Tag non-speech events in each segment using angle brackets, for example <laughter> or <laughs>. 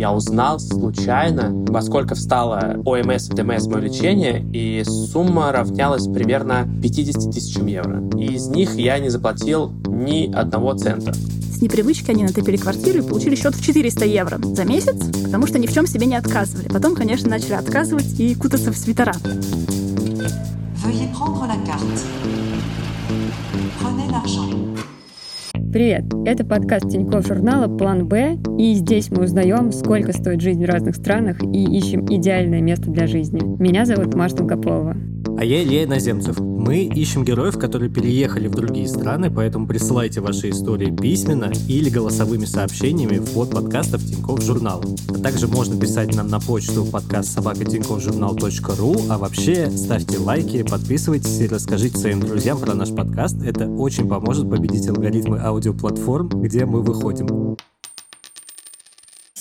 я узнал случайно, во сколько встало ОМС и ДМС мое лечение, и сумма равнялась примерно 50 тысячам евро. И из них я не заплатил ни одного цента. С непривычки они натопили квартиру и получили счет в 400 евро за месяц, потому что ни в чем себе не отказывали. Потом, конечно, начали отказывать и кутаться в свитера. Veuillez prendre la carte. Привет! Это подкаст Тинькофф журнала «План Б», и здесь мы узнаем, сколько стоит жизнь в разных странах и ищем идеальное место для жизни. Меня зовут Маша Долгополова. А я Илья Иноземцев. Мы ищем героев, которые переехали в другие страны, поэтому присылайте ваши истории письменно или голосовыми сообщениями в бот подкастов Тинькофф Журнал. А также можно писать нам на почту подкаст собака ру, а вообще ставьте лайки, подписывайтесь и расскажите своим друзьям про наш подкаст. Это очень поможет победить алгоритмы аудиоплатформ, где мы выходим.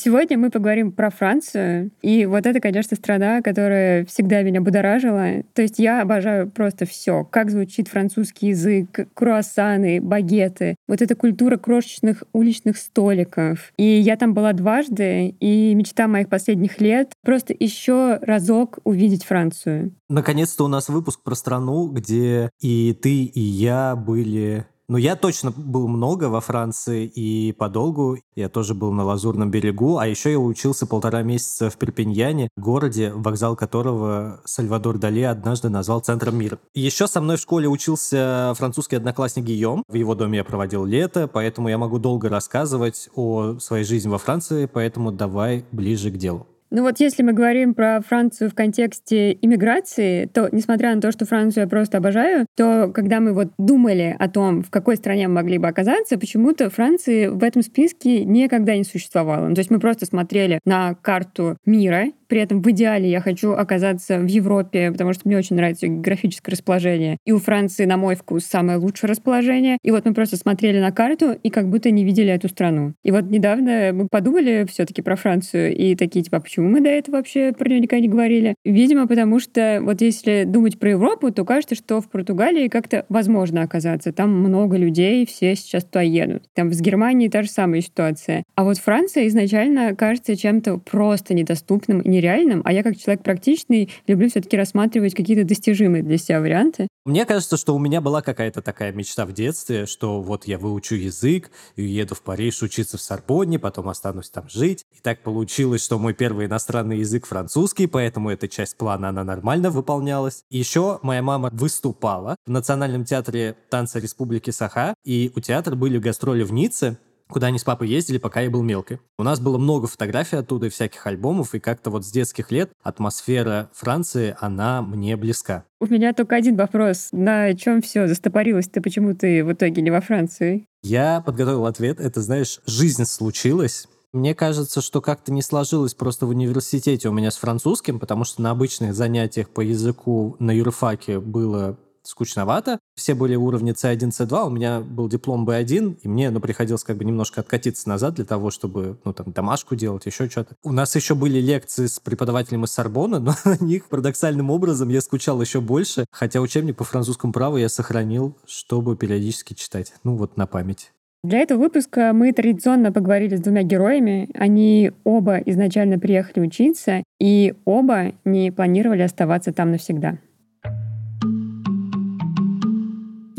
Сегодня мы поговорим про Францию. И вот это, конечно, страна, которая всегда меня будоражила. То есть я обожаю просто все. Как звучит французский язык, круассаны, багеты. Вот эта культура крошечных уличных столиков. И я там была дважды, и мечта моих последних лет просто еще разок увидеть Францию. Наконец-то у нас выпуск про страну, где и ты, и я были ну, я точно был много во Франции и подолгу. Я тоже был на Лазурном берегу. А еще я учился полтора месяца в Перпиньяне, городе, вокзал которого Сальвадор Дали однажды назвал центром мира. Еще со мной в школе учился французский одноклассник Гийом. В его доме я проводил лето, поэтому я могу долго рассказывать о своей жизни во Франции, поэтому давай ближе к делу. Ну вот если мы говорим про Францию в контексте иммиграции, то несмотря на то, что Францию я просто обожаю, то когда мы вот думали о том, в какой стране мы могли бы оказаться, почему-то Франции в этом списке никогда не существовало. Ну, то есть мы просто смотрели на карту мира при этом в идеале я хочу оказаться в Европе, потому что мне очень нравится географическое расположение. И у Франции, на мой вкус, самое лучшее расположение. И вот мы просто смотрели на карту и как будто не видели эту страну. И вот недавно мы подумали все таки про Францию и такие, типа, а почему мы до этого вообще про нее никогда не говорили? Видимо, потому что вот если думать про Европу, то кажется, что в Португалии как-то возможно оказаться. Там много людей, все сейчас туда едут. Там с Германией та же самая ситуация. А вот Франция изначально кажется чем-то просто недоступным нереальным, а я как человек практичный люблю все-таки рассматривать какие-то достижимые для себя варианты. Мне кажется, что у меня была какая-то такая мечта в детстве, что вот я выучу язык и уеду в Париж учиться в Сорбонне, потом останусь там жить. И так получилось, что мой первый иностранный язык французский, поэтому эта часть плана, она нормально выполнялась. Еще моя мама выступала в Национальном театре танца Республики Саха, и у театра были гастроли в Ницце, куда они с папой ездили, пока я был мелкой. У нас было много фотографий оттуда и всяких альбомов, и как-то вот с детских лет атмосфера Франции, она мне близка. У меня только один вопрос. На чем все застопорилось? Ты почему ты в итоге не во Франции? Я подготовил ответ. Это, знаешь, жизнь случилась. Мне кажется, что как-то не сложилось просто в университете у меня с французским, потому что на обычных занятиях по языку на юрфаке было скучновато. Все были уровни C1, C2, у меня был диплом B1, и мне ну, приходилось как бы немножко откатиться назад для того, чтобы ну, там, домашку делать, еще что-то. У нас еще были лекции с преподавателем из Сорбона, но <laughs> на них парадоксальным образом я скучал еще больше, хотя учебник по французскому праву я сохранил, чтобы периодически читать. Ну вот на память. Для этого выпуска мы традиционно поговорили с двумя героями. Они оба изначально приехали учиться, и оба не планировали оставаться там навсегда.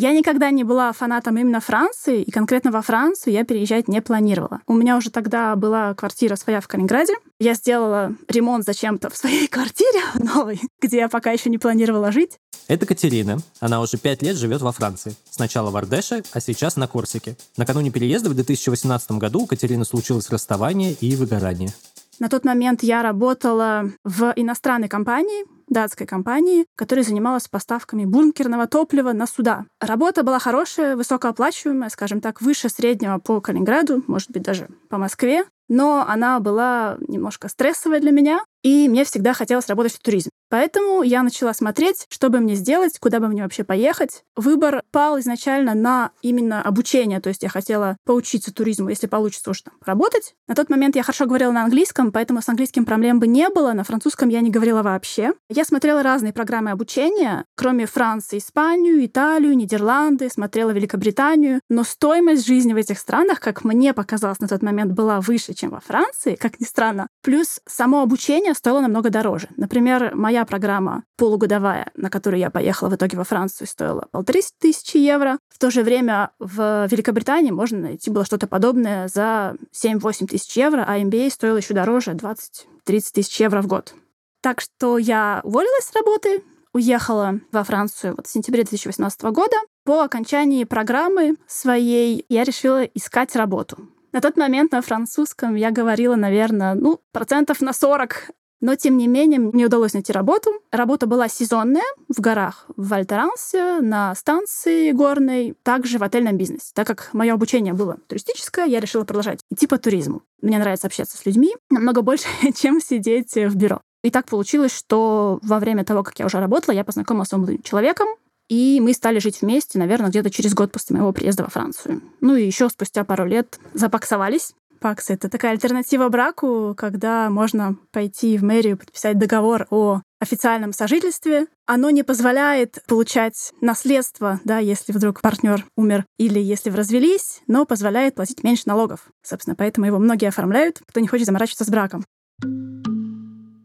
Я никогда не была фанатом именно Франции, и конкретно во Францию я переезжать не планировала. У меня уже тогда была квартира своя в Калининграде. Я сделала ремонт зачем-то в своей <laughs> квартире новой, где я пока еще не планировала жить. Это Катерина. Она уже пять лет живет во Франции. Сначала в Ардеше, а сейчас на Корсике. Накануне переезда в 2018 году у Катерины случилось расставание и выгорание. На тот момент я работала в иностранной компании, датской компании, которая занималась поставками бункерного топлива на суда. Работа была хорошая, высокооплачиваемая, скажем так, выше среднего по Калининграду, может быть, даже по Москве но она была немножко стрессовая для меня. И мне всегда хотелось работать в туризме. Поэтому я начала смотреть, что бы мне сделать, куда бы мне вообще поехать. Выбор пал изначально на именно обучение, то есть я хотела поучиться туризму, если получится уж там работать. На тот момент я хорошо говорила на английском, поэтому с английским проблем бы не было, на французском я не говорила вообще. Я смотрела разные программы обучения, кроме Франции, Испанию, Италию, Нидерланды, смотрела Великобританию, но стоимость жизни в этих странах, как мне показалось на тот момент, была выше, чем во Франции, как ни странно. Плюс само обучение стоило намного дороже. Например, моя программа полугодовая, на которую я поехала в итоге во Францию, стоила полторы тысячи евро. В то же время в Великобритании можно найти было что-то подобное за 7-8 тысяч евро, а MBA стоил еще дороже 20-30 тысяч евро в год. Так что я уволилась с работы, уехала во Францию вот в сентябре 2018 года. По окончании программы своей я решила искать работу. На тот момент на французском я говорила, наверное, ну, процентов на 40 но, тем не менее, мне удалось найти работу. Работа была сезонная в горах, в Вальтерансе, на станции горной, также в отельном бизнесе. Так как мое обучение было туристическое, я решила продолжать идти по туризму. Мне нравится общаться с людьми намного больше, <laughs> чем сидеть в бюро. И так получилось, что во время того, как я уже работала, я познакомилась с молодым человеком, и мы стали жить вместе, наверное, где-то через год после моего приезда во Францию. Ну и еще спустя пару лет запаксовались. ПАКС — это такая альтернатива браку, когда можно пойти в мэрию, подписать договор о официальном сожительстве. Оно не позволяет получать наследство, да, если вдруг партнер умер или если вы развелись, но позволяет платить меньше налогов. Собственно, поэтому его многие оформляют, кто не хочет заморачиваться с браком.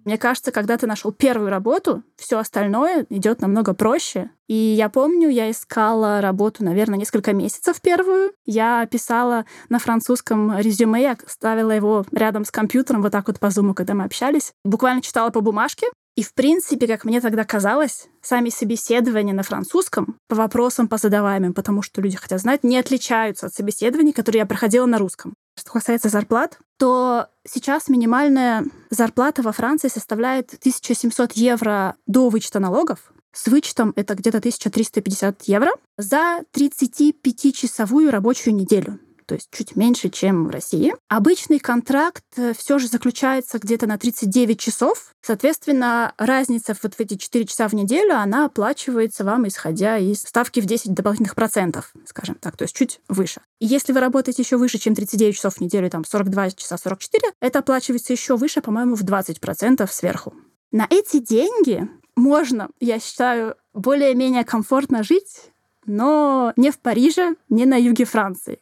Мне кажется, когда ты нашел первую работу, все остальное идет намного проще. И я помню, я искала работу, наверное, несколько месяцев первую. Я писала на французском резюме, я ставила его рядом с компьютером, вот так вот по зуму, когда мы общались. Буквально читала по бумажке, и, в принципе, как мне тогда казалось, сами собеседования на французском по вопросам по задаваемым, потому что люди хотят знать, не отличаются от собеседований, которые я проходила на русском. Что касается зарплат, то сейчас минимальная зарплата во Франции составляет 1700 евро до вычета налогов. С вычетом это где-то 1350 евро за 35-часовую рабочую неделю то есть чуть меньше, чем в России. Обычный контракт э, все же заключается где-то на 39 часов. Соответственно, разница вот в эти 4 часа в неделю, она оплачивается вам, исходя из ставки в 10 дополнительных процентов, скажем так, то есть чуть выше. И если вы работаете еще выше, чем 39 часов в неделю, там 42 часа 44, это оплачивается еще выше, по-моему, в 20 процентов сверху. На эти деньги можно, я считаю, более-менее комфортно жить, но не в Париже, не на юге Франции.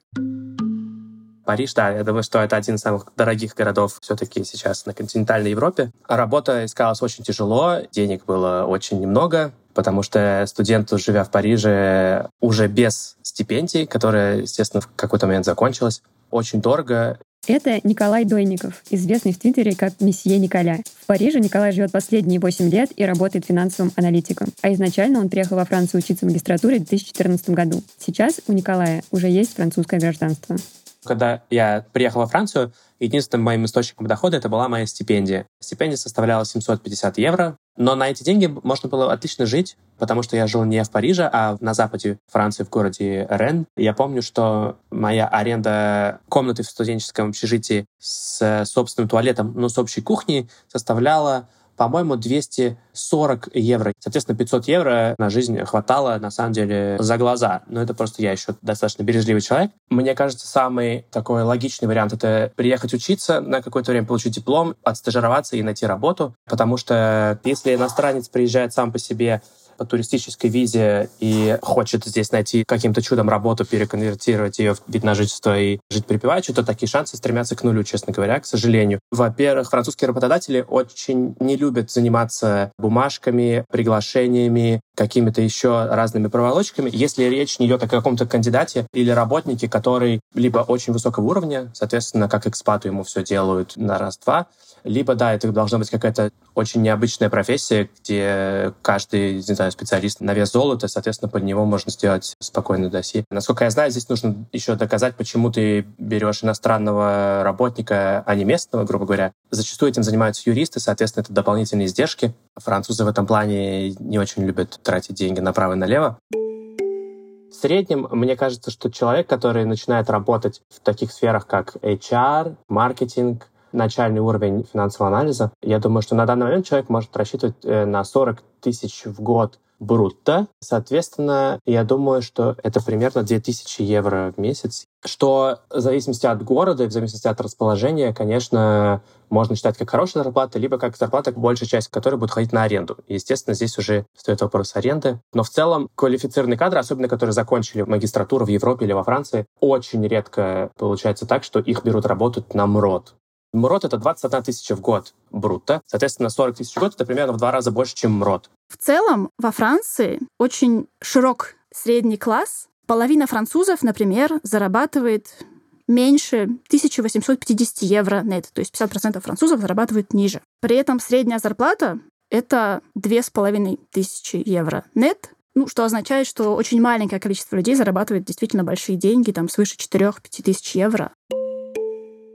Париж, да, я думаю, что это один из самых дорогих городов все-таки сейчас на континентальной Европе. Работа искалась очень тяжело, денег было очень немного, потому что студенту, живя в Париже, уже без стипендий, которая, естественно, в какой-то момент закончилась, очень дорого. Это Николай Дойников, известный в Твиттере как месье Николя. В Париже Николай живет последние 8 лет и работает финансовым аналитиком. А изначально он приехал во Францию учиться в магистратуре в 2014 году. Сейчас у Николая уже есть французское гражданство. Когда я приехал во Францию, единственным моим источником дохода это была моя стипендия. Стипендия составляла 750 евро, но на эти деньги можно было отлично жить, потому что я жил не в Париже, а на западе Франции, в городе Рен. Я помню, что моя аренда комнаты в студенческом общежитии с собственным туалетом, ну, с общей кухней составляла по-моему, 240 евро. Соответственно, 500 евро на жизнь хватало, на самом деле, за глаза. Но это просто я еще достаточно бережливый человек. Мне кажется, самый такой логичный вариант — это приехать учиться на какое-то время, получить диплом, отстажироваться и найти работу. Потому что если иностранец приезжает сам по себе по туристической визе и хочет здесь найти каким-то чудом работу, переконвертировать ее в вид на жительство и жить припеваючи, то такие шансы стремятся к нулю, честно говоря, к сожалению. Во-первых, французские работодатели очень не любят заниматься бумажками, приглашениями, какими-то еще разными проволочками, если речь не идет о каком-то кандидате или работнике, который либо очень высокого уровня, соответственно, как экспату ему все делают на раз-два, либо, да, это должна быть какая-то очень необычная профессия, где каждый, не знаю, специалист на вес золота, соответственно, под него можно сделать спокойно досье. Насколько я знаю, здесь нужно еще доказать, почему ты берешь иностранного работника, а не местного, грубо говоря. Зачастую этим занимаются юристы, соответственно, это дополнительные издержки. Французы в этом плане не очень любят тратить деньги направо и налево. В среднем, мне кажется, что человек, который начинает работать в таких сферах, как HR, маркетинг, начальный уровень финансового анализа. Я думаю, что на данный момент человек может рассчитывать э, на 40 тысяч в год брутто. Соответственно, я думаю, что это примерно 2000 евро в месяц. Что в зависимости от города и в зависимости от расположения, конечно, можно считать как хорошая зарплата, либо как зарплата, большая часть которой будет ходить на аренду. Естественно, здесь уже стоит вопрос аренды. Но в целом квалифицированные кадры, особенно которые закончили магистратуру в Европе или во Франции, очень редко получается так, что их берут работать на МРОД. МРОД — это 21 тысяча в год брутто. Соответственно, 40 тысяч в год — это примерно в два раза больше, чем МРОД. В целом, во Франции очень широк средний класс. Половина французов, например, зарабатывает меньше 1850 евро нет, то есть 50% французов зарабатывают ниже. При этом средняя зарплата — это 2500 евро нет, ну, что означает, что очень маленькое количество людей зарабатывает действительно большие деньги, там свыше 4-5 тысяч евро.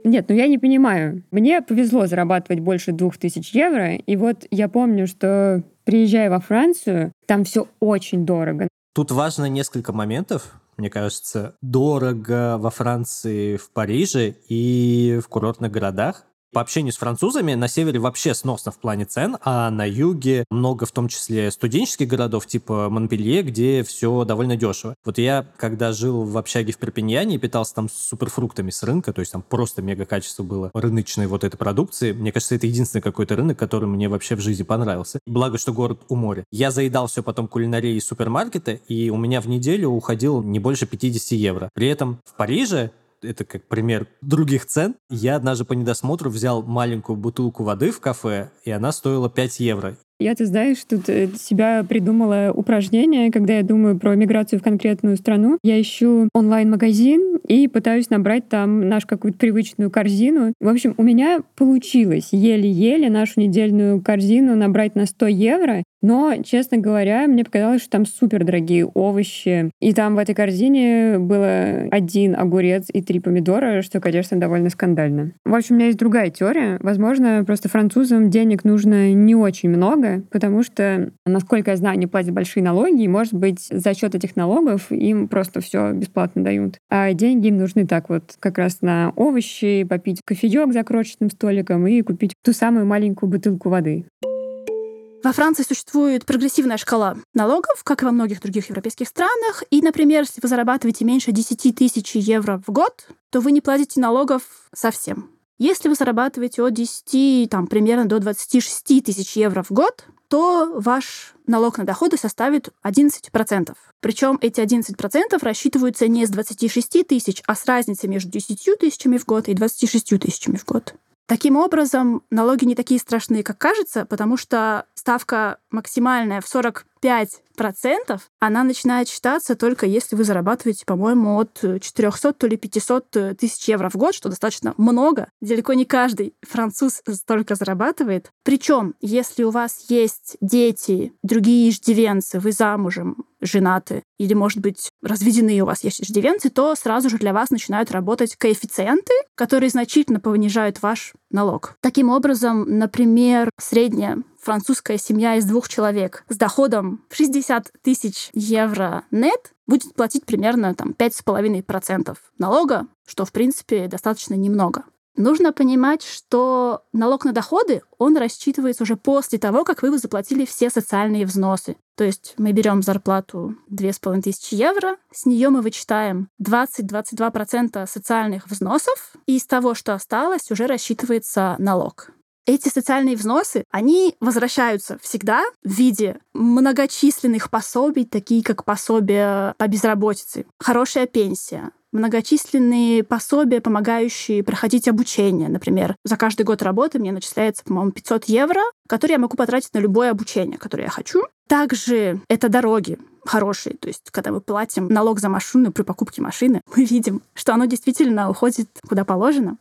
Нет, ну я не понимаю. Мне повезло зарабатывать больше двух тысяч евро, и вот я помню, что приезжая во Францию, там все очень дорого. Тут важно несколько моментов. Мне кажется, дорого во Франции, в Париже и в курортных городах по общению с французами на севере вообще сносно в плане цен, а на юге много в том числе студенческих городов типа Монпелье, где все довольно дешево. Вот я, когда жил в общаге в Перпиньяне и питался там суперфруктами с рынка, то есть там просто мега качество было рыночной вот этой продукции, мне кажется, это единственный какой-то рынок, который мне вообще в жизни понравился. Благо, что город у моря. Я заедал все потом кулинарией из супермаркета, и у меня в неделю уходил не больше 50 евро. При этом в Париже это как пример других цен. Я однажды по недосмотру взял маленькую бутылку воды в кафе, и она стоила 5 евро. Я, ты знаешь, тут э, себя придумала упражнение, когда я думаю про миграцию в конкретную страну. Я ищу онлайн-магазин и пытаюсь набрать там нашу какую-то привычную корзину. В общем, у меня получилось еле-еле нашу недельную корзину набрать на 100 евро. Но, честно говоря, мне показалось, что там супер дорогие овощи. И там в этой корзине было один огурец и три помидора, что, конечно, довольно скандально. В общем, у меня есть другая теория. Возможно, просто французам денег нужно не очень много, потому что, насколько я знаю, они платят большие налоги, и, может быть, за счет этих налогов им просто все бесплатно дают. А деньги им нужны так вот как раз на овощи, попить кофеек за крошечным столиком и купить ту самую маленькую бутылку воды. Во Франции существует прогрессивная шкала налогов, как и во многих других европейских странах. И, например, если вы зарабатываете меньше 10 тысяч евро в год, то вы не платите налогов совсем. Если вы зарабатываете от 10, там, примерно до 26 тысяч евро в год, то ваш налог на доходы составит 11%. Причем эти 11% рассчитываются не с 26 тысяч, а с разницей между 10 тысячами в год и 26 тысячами в год. Таким образом, налоги не такие страшные, как кажется, потому что ставка максимальная в 45%, она начинает считаться только если вы зарабатываете, по-моему, от 400 то ли 500 тысяч евро в год, что достаточно много. Далеко не каждый француз столько зарабатывает. Причем, если у вас есть дети, другие иждивенцы, вы замужем, женаты, или, может быть, разведены у вас есть иждивенцы, то сразу же для вас начинают работать коэффициенты, которые значительно понижают ваш налог. Таким образом, например, средняя французская семья из двух человек с доходом в 60 тысяч евро нет будет платить примерно там, 5,5% налога, что, в принципе, достаточно немного. Нужно понимать, что налог на доходы, он рассчитывается уже после того, как вы заплатили все социальные взносы. То есть мы берем зарплату 2500 евро, с нее мы вычитаем 20-22% социальных взносов, и из того, что осталось, уже рассчитывается налог. Эти социальные взносы, они возвращаются всегда в виде многочисленных пособий, такие как пособие по безработице, хорошая пенсия, многочисленные пособия, помогающие проходить обучение. Например, за каждый год работы мне начисляется, по-моему, 500 евро, которые я могу потратить на любое обучение, которое я хочу. Также это дороги хорошие. То есть, когда мы платим налог за машину при покупке машины, <laughs> мы видим, что оно действительно уходит куда положено.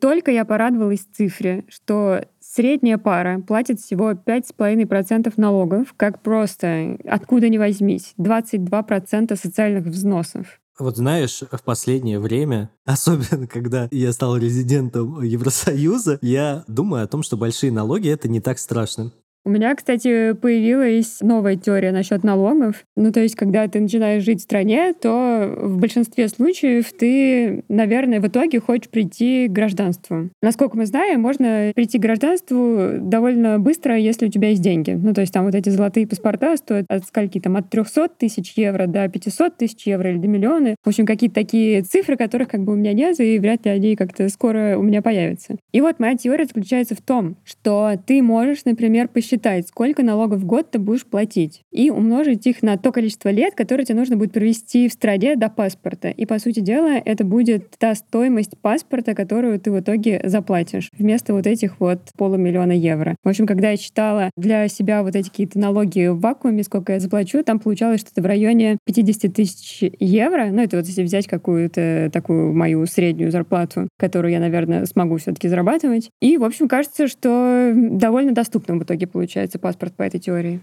Только я порадовалась цифре, что средняя пара платит всего 5,5% налогов, как просто откуда ни возьмись, 22% социальных взносов. Вот знаешь, в последнее время, <laughs> особенно когда я стал резидентом Евросоюза, я думаю о том, что большие налоги — это не так страшно. У меня, кстати, появилась новая теория насчет налогов. Ну, то есть, когда ты начинаешь жить в стране, то в большинстве случаев ты, наверное, в итоге хочешь прийти к гражданству. Насколько мы знаем, можно прийти к гражданству довольно быстро, если у тебя есть деньги. Ну, то есть там вот эти золотые паспорта стоят от скольки там, от 300 тысяч евро до 500 тысяч евро или до миллиона. В общем, какие-то такие цифры, которых как бы у меня нет, и вряд ли они как-то скоро у меня появятся. И вот моя теория заключается в том, что ты можешь, например, посчитать, сколько налогов в год ты будешь платить, и умножить их на то количество лет, которое тебе нужно будет провести в стране до паспорта. И, по сути дела, это будет та стоимость паспорта, которую ты в итоге заплатишь вместо вот этих вот полумиллиона евро. В общем, когда я читала для себя вот эти какие-то налоги в вакууме, сколько я заплачу, там получалось что-то в районе 50 тысяч евро. Ну, это вот если взять какую-то такую мою среднюю зарплату, которую я, наверное, смогу все-таки зарабатывать. И, в общем, кажется, что довольно доступным в итоге получается паспорт по этой теории.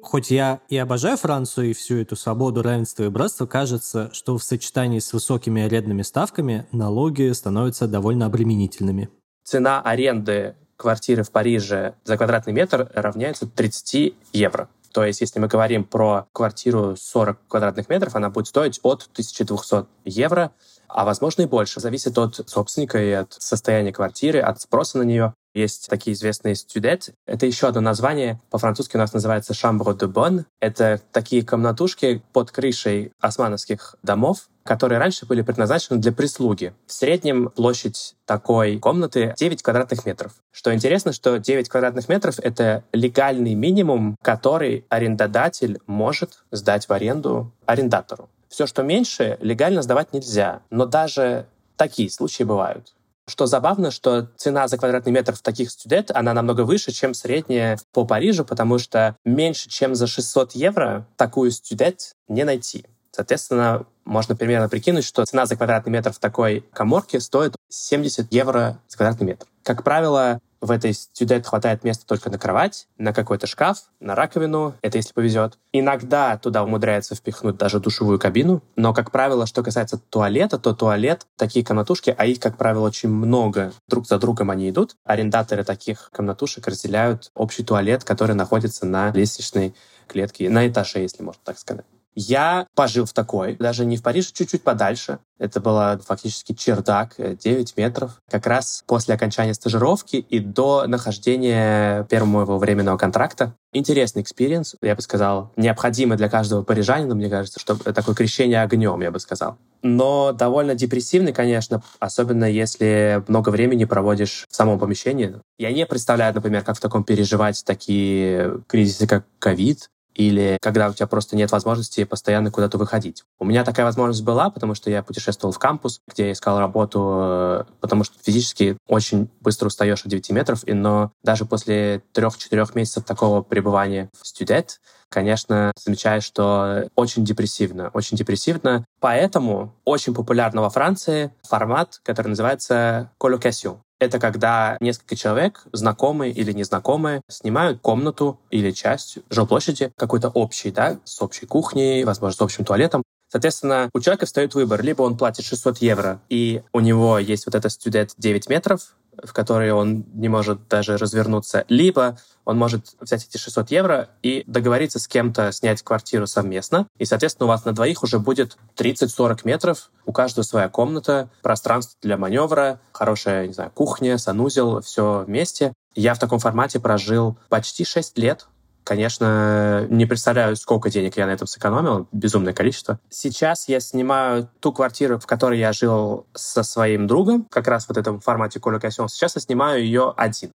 Хоть я и обожаю Францию и всю эту свободу, равенство и братство, кажется, что в сочетании с высокими арендными ставками налоги становятся довольно обременительными. Цена аренды квартиры в Париже за квадратный метр равняется 30 евро. То есть, если мы говорим про квартиру 40 квадратных метров, она будет стоить от 1200 евро, а возможно и больше. Зависит от собственника и от состояния квартиры, от спроса на нее. Есть такие известные студет. Это еще одно название. По-французски у нас называется «chambre de bonne». Это такие комнатушки под крышей османовских домов, которые раньше были предназначены для прислуги. В среднем площадь такой комнаты 9 квадратных метров. Что интересно, что 9 квадратных метров — это легальный минимум, который арендодатель может сдать в аренду арендатору. Все, что меньше, легально сдавать нельзя. Но даже такие случаи бывают. Что забавно, что цена за квадратный метр в таких студент, она намного выше, чем средняя по Парижу, потому что меньше, чем за 600 евро такую студент не найти. Соответственно, можно примерно прикинуть, что цена за квадратный метр в такой коморке стоит 70 евро за квадратный метр. Как правило, в этой студент хватает места только на кровать, на какой-то шкаф, на раковину, это если повезет. Иногда туда умудряется впихнуть даже душевую кабину, но, как правило, что касается туалета, то туалет, такие комнатушки, а их, как правило, очень много, друг за другом они идут. Арендаторы таких комнатушек разделяют общий туалет, который находится на лестничной клетке, на этаже, если можно так сказать. Я пожил в такой, даже не в Париже, чуть-чуть подальше. Это было фактически чердак, 9 э, метров. Как раз после окончания стажировки и до нахождения первого моего временного контракта. Интересный experience, я бы сказал, необходимый для каждого парижанина, мне кажется, что такое крещение огнем, я бы сказал. Но довольно депрессивный, конечно, особенно если много времени проводишь в самом помещении. Я не представляю, например, как в таком переживать такие кризисы, как ковид, или когда у тебя просто нет возможности постоянно куда-то выходить. У меня такая возможность была, потому что я путешествовал в кампус, где я искал работу, э, потому что физически очень быстро устаешь от 9 метров, и, но даже после 3-4 месяцев такого пребывания в студент, конечно, замечаешь, что очень депрессивно, очень депрессивно. Поэтому очень популярна во Франции формат, который называется коллокасион. Это когда несколько человек, знакомые или незнакомые, снимают комнату или часть жилплощади какой-то общей, да, с общей кухней, возможно, с общим туалетом. Соответственно, у человека встает выбор. Либо он платит 600 евро, и у него есть вот этот студент 9 метров, в которые он не может даже развернуться, либо он может взять эти 600 евро и договориться с кем-то снять квартиру совместно, и, соответственно, у вас на двоих уже будет 30-40 метров, у каждого своя комната, пространство для маневра, хорошая, не знаю, кухня, санузел, все вместе. Я в таком формате прожил почти 6 лет, Конечно, не представляю, сколько денег я на этом сэкономил, безумное количество. Сейчас я снимаю ту квартиру, в которой я жил со своим другом, как раз вот в этом формате коллокасион. Сейчас я снимаю ее один.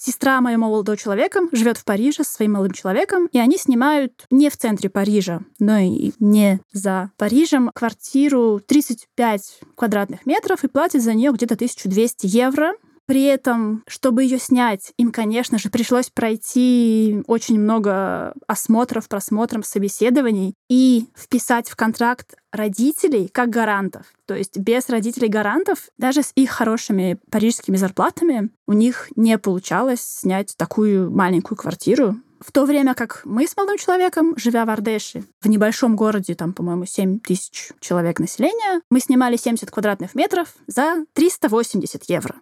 Сестра моего молодого человека живет в Париже со своим молодым человеком, и они снимают не в центре Парижа, но и не за Парижем квартиру 35 квадратных метров и платят за нее где-то 1200 евро. При этом, чтобы ее снять, им, конечно же, пришлось пройти очень много осмотров, просмотров, собеседований и вписать в контракт родителей как гарантов. То есть без родителей гарантов, даже с их хорошими парижскими зарплатами, у них не получалось снять такую маленькую квартиру. В то время как мы с молодым человеком, живя в Ардеше, в небольшом городе, там, по-моему, 7 тысяч человек населения, мы снимали 70 квадратных метров за 380 евро.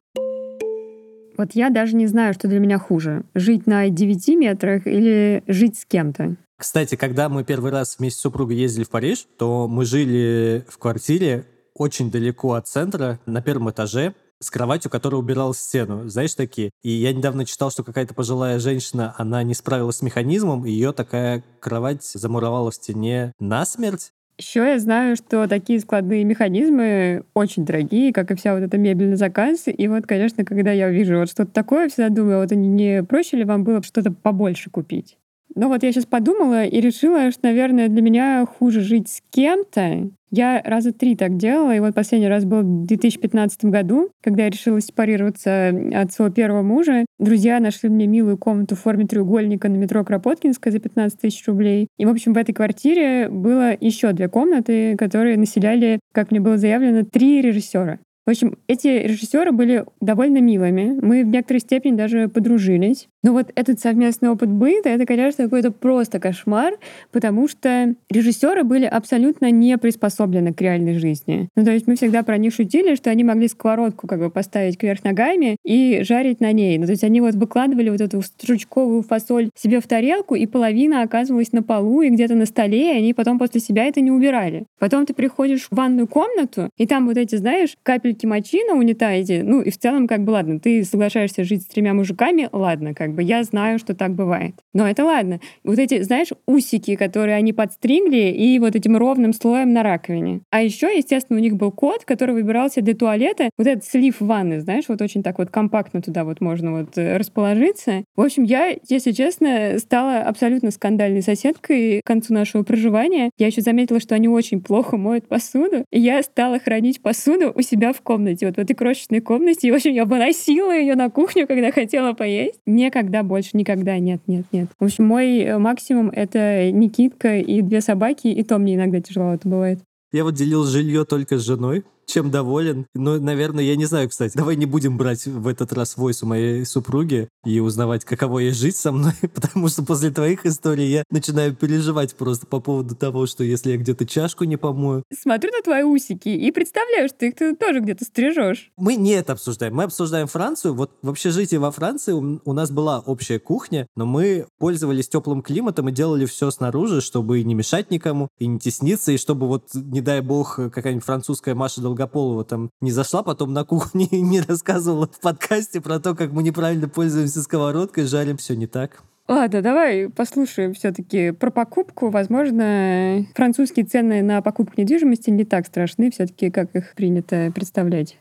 Вот я даже не знаю, что для меня хуже. Жить на 9 метрах или жить с кем-то. Кстати, когда мы первый раз вместе с супругой ездили в Париж, то мы жили в квартире очень далеко от центра, на первом этаже, с кроватью, которая убирала стену. Знаешь, такие. И я недавно читал, что какая-то пожилая женщина, она не справилась с механизмом, и ее такая кровать замуровала в стене насмерть. Еще я знаю, что такие складные механизмы очень дорогие, как и вся вот эта мебель на заказ. И вот, конечно, когда я вижу вот что-то такое, всегда думаю, вот не проще ли вам было что-то побольше купить? Но вот я сейчас подумала и решила, что, наверное, для меня хуже жить с кем-то. Я раза три так делала, и вот последний раз был в 2015 году, когда я решила сепарироваться от своего первого мужа. Друзья нашли мне милую комнату в форме треугольника на метро Кропоткинская за 15 тысяч рублей. И, в общем, в этой квартире было еще две комнаты, которые населяли, как мне было заявлено, три режиссера. В общем, эти режиссеры были довольно милыми. Мы в некоторой степени даже подружились. Но вот этот совместный опыт быта, это, конечно, какой-то просто кошмар, потому что режиссеры были абсолютно не приспособлены к реальной жизни. Ну, то есть мы всегда про них шутили, что они могли сковородку как бы поставить кверх ногами и жарить на ней. Ну, то есть они вот выкладывали вот эту стручковую фасоль себе в тарелку, и половина оказывалась на полу и где-то на столе, и они потом после себя это не убирали. Потом ты приходишь в ванную комнату, и там вот эти, знаешь, капельки мочи на унитазе, ну и в целом как бы ладно, ты соглашаешься жить с тремя мужиками, ладно, как бы я знаю, что так бывает. Но это ладно. Вот эти, знаешь, усики, которые они подстригли и вот этим ровным слоем на раковине. А еще, естественно, у них был кот, который выбирался для туалета, вот этот слив ванны, знаешь, вот очень так вот компактно туда вот можно вот э, расположиться. В общем, я, если честно, стала абсолютно скандальной соседкой к концу нашего проживания. Я еще заметила, что они очень плохо моют посуду, и я стала хранить посуду у себя в комнате, вот в этой крошечной комнате. И, в общем, я выносила ее на кухню, когда хотела поесть. Никогда больше, никогда, нет, нет, нет. В общем, мой э, максимум — это Никитка и две собаки, и то мне иногда тяжеловато бывает. Я вот делил жилье только с женой, чем доволен. Но, наверное, я не знаю, кстати. Давай не будем брать в этот раз войс у моей супруги и узнавать, каково ей жить со мной, <laughs> потому что после твоих историй я начинаю переживать просто по поводу того, что если я где-то чашку не помою. Смотрю на твои усики и представляю, что их ты тоже где-то стрижешь. Мы не это обсуждаем. Мы обсуждаем Францию. Вот в общежитии во Франции у нас была общая кухня, но мы пользовались теплым климатом и делали все снаружи, чтобы не мешать никому, и не тесниться, и чтобы вот, не дай бог, какая-нибудь французская Маша Долгополова там не зашла потом на кухню и <laughs> не рассказывала в подкасте про то, как мы неправильно пользуемся сковородкой, жарим все не так. Ладно, давай послушаем все-таки про покупку. Возможно, французские цены на покупку недвижимости не так страшны, все-таки, как их принято представлять.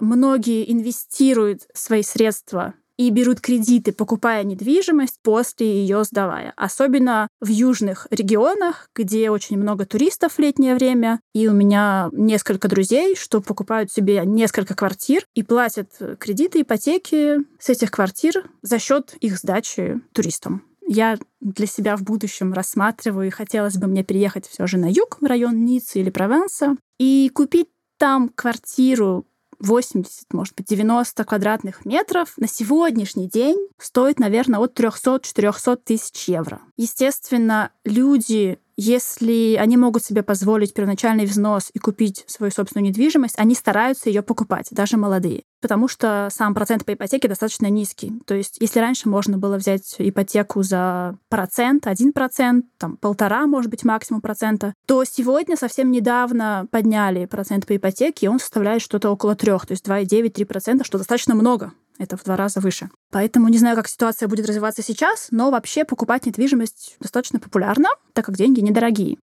Многие инвестируют свои средства и берут кредиты, покупая недвижимость, после ее сдавая. Особенно в южных регионах, где очень много туристов в летнее время. И у меня несколько друзей, что покупают себе несколько квартир и платят кредиты, ипотеки с этих квартир за счет их сдачи туристам. Я для себя в будущем рассматриваю, и хотелось бы мне переехать все же на юг, в район Ниццы или Прованса, и купить там квартиру 80, может быть, 90 квадратных метров на сегодняшний день стоит, наверное, от 300-400 тысяч евро. Естественно, люди если они могут себе позволить первоначальный взнос и купить свою собственную недвижимость, они стараются ее покупать, даже молодые. Потому что сам процент по ипотеке достаточно низкий. То есть, если раньше можно было взять ипотеку за процент, один процент, там полтора, может быть, максимум процента, то сегодня совсем недавно подняли процент по ипотеке, и он составляет что-то около трех, то есть 2,9-3%, что достаточно много. Это в два раза выше. Поэтому не знаю, как ситуация будет развиваться сейчас, но вообще покупать недвижимость достаточно популярно, так как деньги недорогие.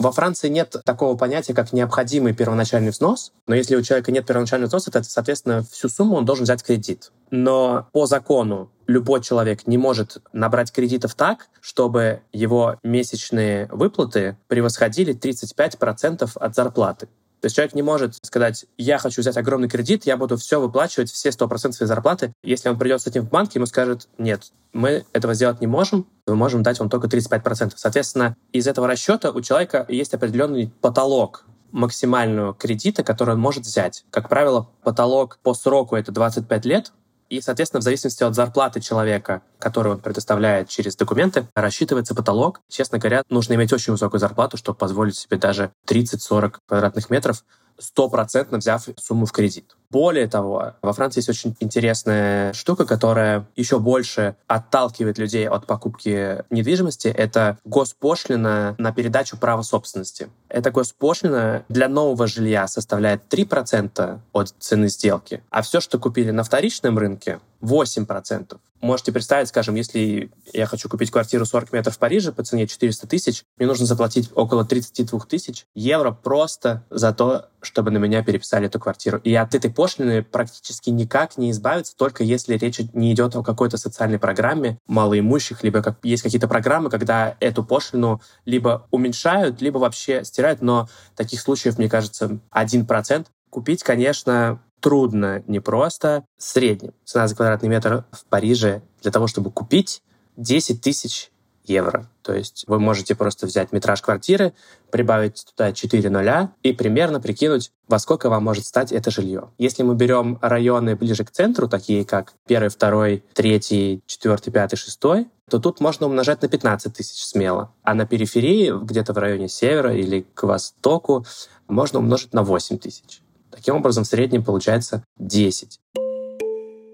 Во Франции нет такого понятия, как необходимый первоначальный взнос, но если у человека нет первоначального взноса, то, соответственно, всю сумму он должен взять кредит. Но по закону любой человек не может набрать кредитов так, чтобы его месячные выплаты превосходили 35% от зарплаты. То есть человек не может сказать, я хочу взять огромный кредит, я буду все выплачивать, все 100% своей зарплаты. Если он придет с этим в банк, ему скажут, нет, мы этого сделать не можем, мы можем дать вам только 35%. Соответственно, из этого расчета у человека есть определенный потолок максимального кредита, который он может взять. Как правило, потолок по сроку это 25 лет, и, соответственно, в зависимости от зарплаты человека, которую он предоставляет через документы, рассчитывается потолок. Честно говоря, нужно иметь очень высокую зарплату, чтобы позволить себе даже 30-40 квадратных метров. Стопроцентно взяв сумму в кредит. Более того, во Франции есть очень интересная штука, которая еще больше отталкивает людей от покупки недвижимости. Это госпошлина на передачу права собственности. Эта госпошлина для нового жилья составляет 3% от цены сделки, а все, что купили на вторичном рынке, 8%. Можете представить, скажем, если я хочу купить квартиру 40 метров в Париже по цене 400 тысяч, мне нужно заплатить около 32 тысяч евро просто за то, чтобы на меня переписали эту квартиру. И от этой пошлины практически никак не избавиться, только если речь не идет о какой-то социальной программе малоимущих, либо как, есть какие-то программы, когда эту пошлину либо уменьшают, либо вообще стирают, но таких случаев, мне кажется, 1%. Купить, конечно, трудно, непросто. В среднем цена за квадратный метр в Париже для того, чтобы купить 10 тысяч евро. То есть вы можете просто взять метраж квартиры, прибавить туда 4 нуля и примерно прикинуть, во сколько вам может стать это жилье. Если мы берем районы ближе к центру, такие как первый, второй, третий, четвертый, пятый, шестой, то тут можно умножать на 15 тысяч смело. А на периферии, где-то в районе севера или к востоку, можно умножить на 8 тысяч. Таким образом, в среднем получается 10.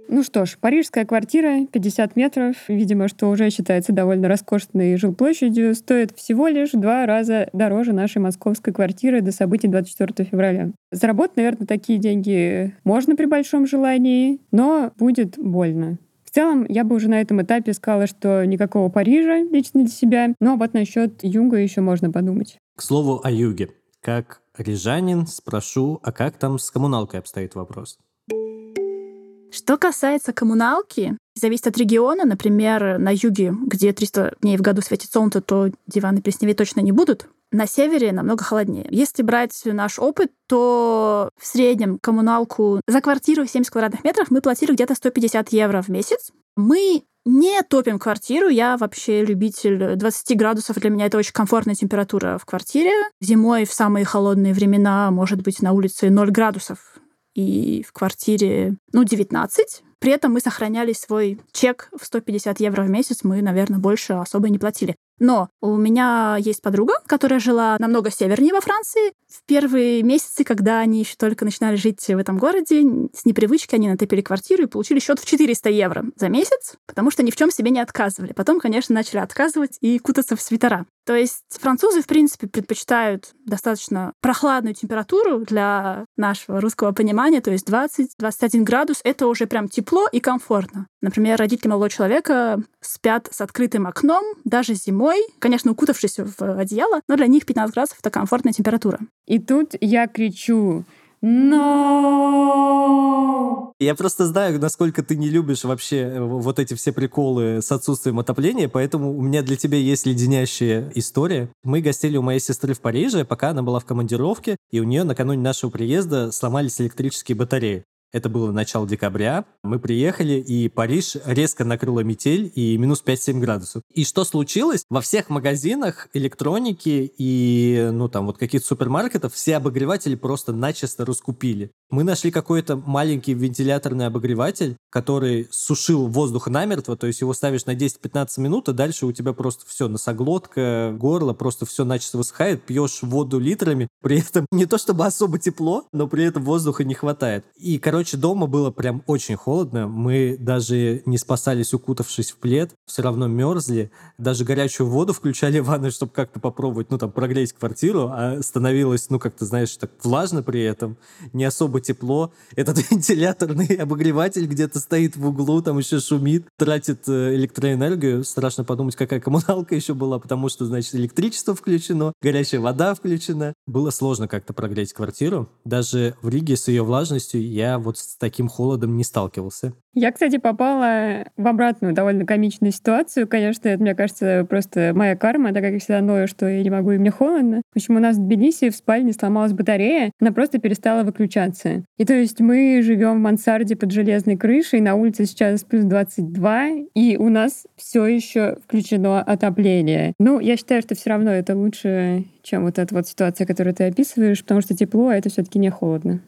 Ну что ж, парижская квартира, 50 метров, видимо, что уже считается довольно роскошной жилплощадью, стоит всего лишь в два раза дороже нашей московской квартиры до событий 24 февраля. Заработать, наверное, такие деньги можно при большом желании, но будет больно. В целом, я бы уже на этом этапе сказала, что никакого Парижа лично для себя, но вот насчет юга еще можно подумать. К слову о юге. Как рижанин спрошу, а как там с коммуналкой обстоит вопрос? Что касается коммуналки, зависит от региона. Например, на юге, где 300 дней в году светит солнце, то диваны плесневеть точно не будут. На севере намного холоднее. Если брать наш опыт, то в среднем коммуналку за квартиру 70 квадратных метров мы платили где-то 150 евро в месяц. Мы не топим квартиру. Я вообще любитель 20 градусов. Для меня это очень комфортная температура в квартире. Зимой в самые холодные времена может быть на улице 0 градусов и в квартире, ну, 19. При этом мы сохраняли свой чек в 150 евро в месяц, мы, наверное, больше особо не платили. Но у меня есть подруга, которая жила намного севернее во Франции. В первые месяцы, когда они еще только начинали жить в этом городе, с непривычки они натопили квартиру и получили счет в 400 евро за месяц, потому что ни в чем себе не отказывали. Потом, конечно, начали отказывать и кутаться в свитера. То есть французы, в принципе, предпочитают достаточно прохладную температуру для нашего русского понимания, то есть 20-21 градус — это уже прям тепло и комфортно. Например, родители молодого человека спят с открытым окном даже зимой, конечно, укутавшись в одеяло, но для них 15 градусов — это комфортная температура. И тут я кричу но! Я просто знаю, насколько ты не любишь вообще э, вот эти все приколы с отсутствием отопления, поэтому у меня для тебя есть леденящая история. Мы гостили у моей сестры в Париже, пока она была в командировке, и у нее накануне нашего приезда сломались электрические батареи. Это было начало декабря. Мы приехали, и Париж резко накрыла метель и минус 5-7 градусов. И что случилось? Во всех магазинах электроники и, ну, там, вот каких-то супермаркетов все обогреватели просто начисто раскупили. Мы нашли какой-то маленький вентиляторный обогреватель, который сушил воздух намертво, то есть его ставишь на 10-15 минут, а дальше у тебя просто все, носоглотка, горло, просто все начисто высыхает, пьешь воду литрами, при этом <laughs> не то чтобы особо тепло, но при этом воздуха не хватает. И, короче, Короче, дома было прям очень холодно. Мы даже не спасались, укутавшись в плед. Все равно мерзли. Даже горячую воду включали <laughs> в ванной, чтобы как-то попробовать, ну, там, прогреть квартиру. А становилось, ну, как-то, знаешь, так влажно при этом. Не особо тепло. Этот <laughs> вентиляторный обогреватель где-то стоит в углу, там еще шумит, тратит э, электроэнергию. Страшно подумать, какая коммуналка еще была, потому что, значит, электричество включено, горячая вода включена. Было сложно как-то прогреть квартиру. Даже в Риге с ее влажностью я вот с таким холодом не сталкивался. Я, кстати, попала в обратную довольно комичную ситуацию. Конечно, это, мне кажется, просто моя карма, так как я всегда ною, что я не могу, и мне холодно. В общем, у нас в Тбилиси в спальне сломалась батарея, она просто перестала выключаться. И то есть мы живем в мансарде под железной крышей, на улице сейчас плюс 22, и у нас все еще включено отопление. Ну, я считаю, что все равно это лучше, чем вот эта вот ситуация, которую ты описываешь, потому что тепло, а это все-таки не холодно.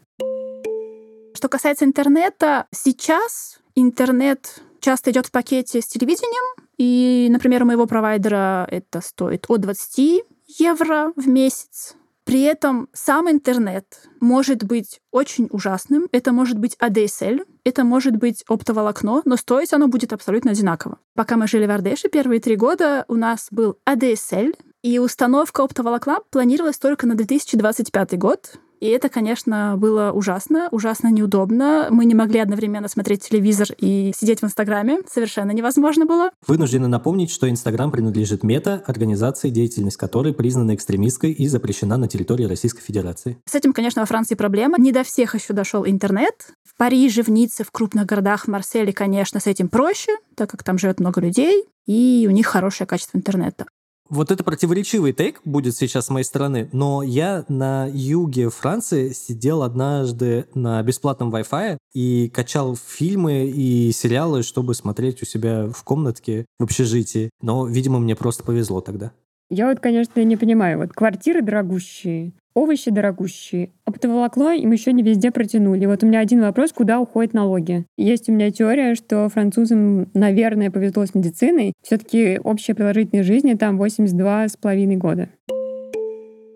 Что касается интернета, сейчас интернет часто идет в пакете с телевидением, и, например, у моего провайдера это стоит от 20 евро в месяц При этом сам интернет может быть очень ужасным. Это может быть ADSL, это может быть оптоволокно, но стоить оно будет абсолютно одинаково. Пока мы жили в Ардеше первые три года, у нас был ADSL, и установка оптоволокна планировалась только на 2025 год. И это, конечно, было ужасно, ужасно неудобно. Мы не могли одновременно смотреть телевизор и сидеть в Инстаграме. Совершенно невозможно было. Вынуждены напомнить, что Инстаграм принадлежит Мета, организации, деятельность которой признана экстремистской и запрещена на территории Российской Федерации. С этим, конечно, во Франции проблема. Не до всех еще дошел интернет. В Париже, в Ницце, в крупных городах, в Марселе, конечно, с этим проще, так как там живет много людей, и у них хорошее качество интернета. Вот это противоречивый тейк будет сейчас с моей стороны, но я на юге Франции сидел однажды на бесплатном Wi-Fi и качал фильмы и сериалы, чтобы смотреть у себя в комнатке в общежитии. Но, видимо, мне просто повезло тогда. Я вот, конечно, не понимаю. Вот квартиры дорогущие, овощи дорогущие, оптоволокно им еще не везде протянули. Вот у меня один вопрос, куда уходят налоги? Есть у меня теория, что французам, наверное, повезло с медициной. Все-таки общая продолжительность жизни там 82 с половиной года.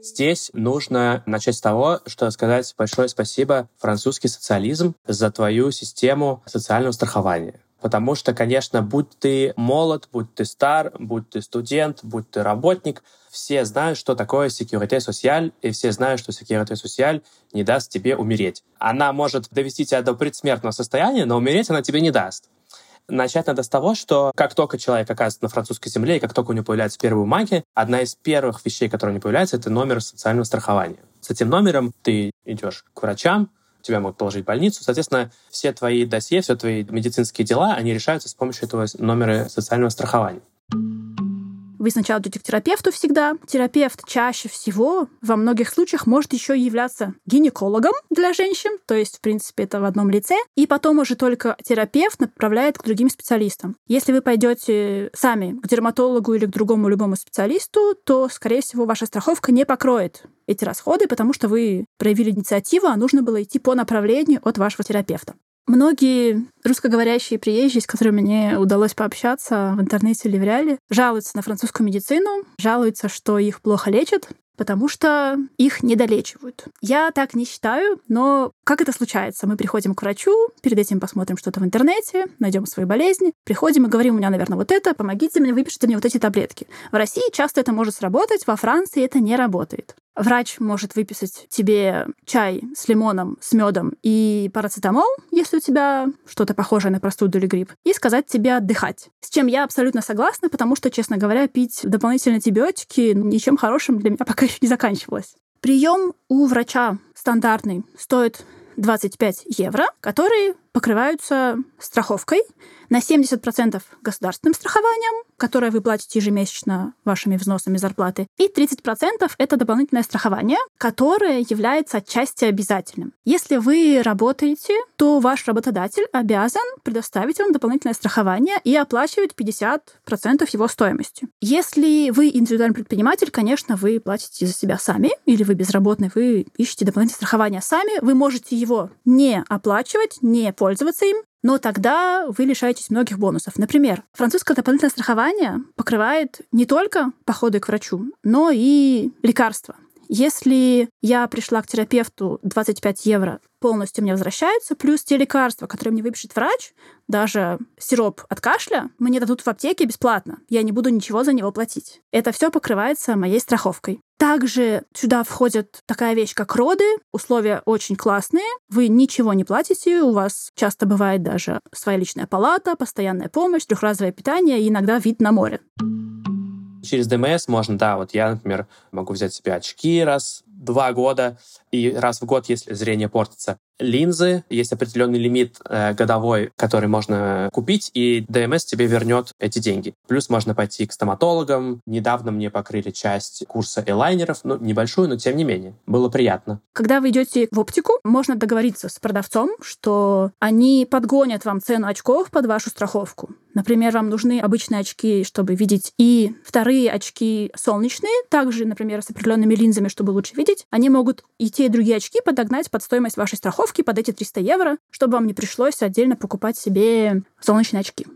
Здесь нужно начать с того, что сказать большое спасибо французский социализм за твою систему социального страхования. Потому что, конечно, будь ты молод, будь ты стар, будь ты студент, будь ты работник, все знают, что такое security social, и все знают, что security social не даст тебе умереть. Она может довести тебя до предсмертного состояния, но умереть она тебе не даст. Начать надо с того, что как только человек оказывается на французской земле, и как только у него появляются первые бумаги, одна из первых вещей, которые у него появляется, это номер социального страхования. С этим номером ты идешь к врачам, тебя могут положить в больницу. Соответственно, все твои досье, все твои медицинские дела, они решаются с помощью этого номера социального страхования. Вы сначала идете к терапевту всегда. Терапевт чаще всего во многих случаях может еще являться гинекологом для женщин, то есть, в принципе, это в одном лице. И потом уже только терапевт направляет к другим специалистам. Если вы пойдете сами к дерматологу или к другому любому специалисту, то, скорее всего, ваша страховка не покроет эти расходы, потому что вы проявили инициативу, а нужно было идти по направлению от вашего терапевта. Многие русскоговорящие приезжие, с которыми мне удалось пообщаться в интернете или в реале, жалуются на французскую медицину, жалуются, что их плохо лечат, потому что их недолечивают. Я так не считаю, но как это случается? Мы приходим к врачу, перед этим посмотрим что-то в интернете, найдем свои болезни, приходим и говорим, у меня, наверное, вот это, помогите мне, выпишите мне вот эти таблетки. В России часто это может сработать, во Франции это не работает. Врач может выписать тебе чай с лимоном, с медом и парацетамол, если у тебя что-то похожее на простуду или грипп, и сказать тебе отдыхать. С чем я абсолютно согласна, потому что, честно говоря, пить дополнительные антибиотики ничем хорошим для меня <laughs> пока еще не заканчивалось. Прием у врача стандартный стоит 25 евро, которые покрываются страховкой на 70% государственным страхованием, которое вы платите ежемесячно вашими взносами зарплаты, и 30% это дополнительное страхование, которое является отчасти обязательным. Если вы работаете, то ваш работодатель обязан предоставить вам дополнительное страхование и оплачивать 50% его стоимости. Если вы индивидуальный предприниматель, конечно, вы платите за себя сами, или вы безработный, вы ищете дополнительное страхование сами, вы можете его не оплачивать, не пользоваться им, но тогда вы лишаетесь многих бонусов. Например, французское дополнительное страхование покрывает не только походы к врачу, но и лекарства. Если я пришла к терапевту 25 евро полностью мне возвращаются, плюс те лекарства, которые мне выпишет врач, даже сироп от кашля, мне дадут в аптеке бесплатно. Я не буду ничего за него платить. Это все покрывается моей страховкой. Также сюда входит такая вещь, как роды. Условия очень классные. Вы ничего не платите, у вас часто бывает даже своя личная палата, постоянная помощь, трехразовое питание и иногда вид на море. Через ДМС можно, да, вот я, например, могу взять себе очки раз два года, и раз в год, если зрение портится. Линзы, есть определенный лимит э, годовой, который можно купить, и ДМС тебе вернет эти деньги. Плюс можно пойти к стоматологам. Недавно мне покрыли часть курса элайнеров, ну, небольшую, но тем не менее. Было приятно. Когда вы идете в оптику, можно договориться с продавцом, что они подгонят вам цену очков под вашу страховку. Например, вам нужны обычные очки, чтобы видеть, и вторые очки солнечные, также, например, с определенными линзами, чтобы лучше видеть. Они могут идти те и другие очки подогнать под стоимость вашей страховки, под эти 300 евро, чтобы вам не пришлось отдельно покупать себе солнечные очки.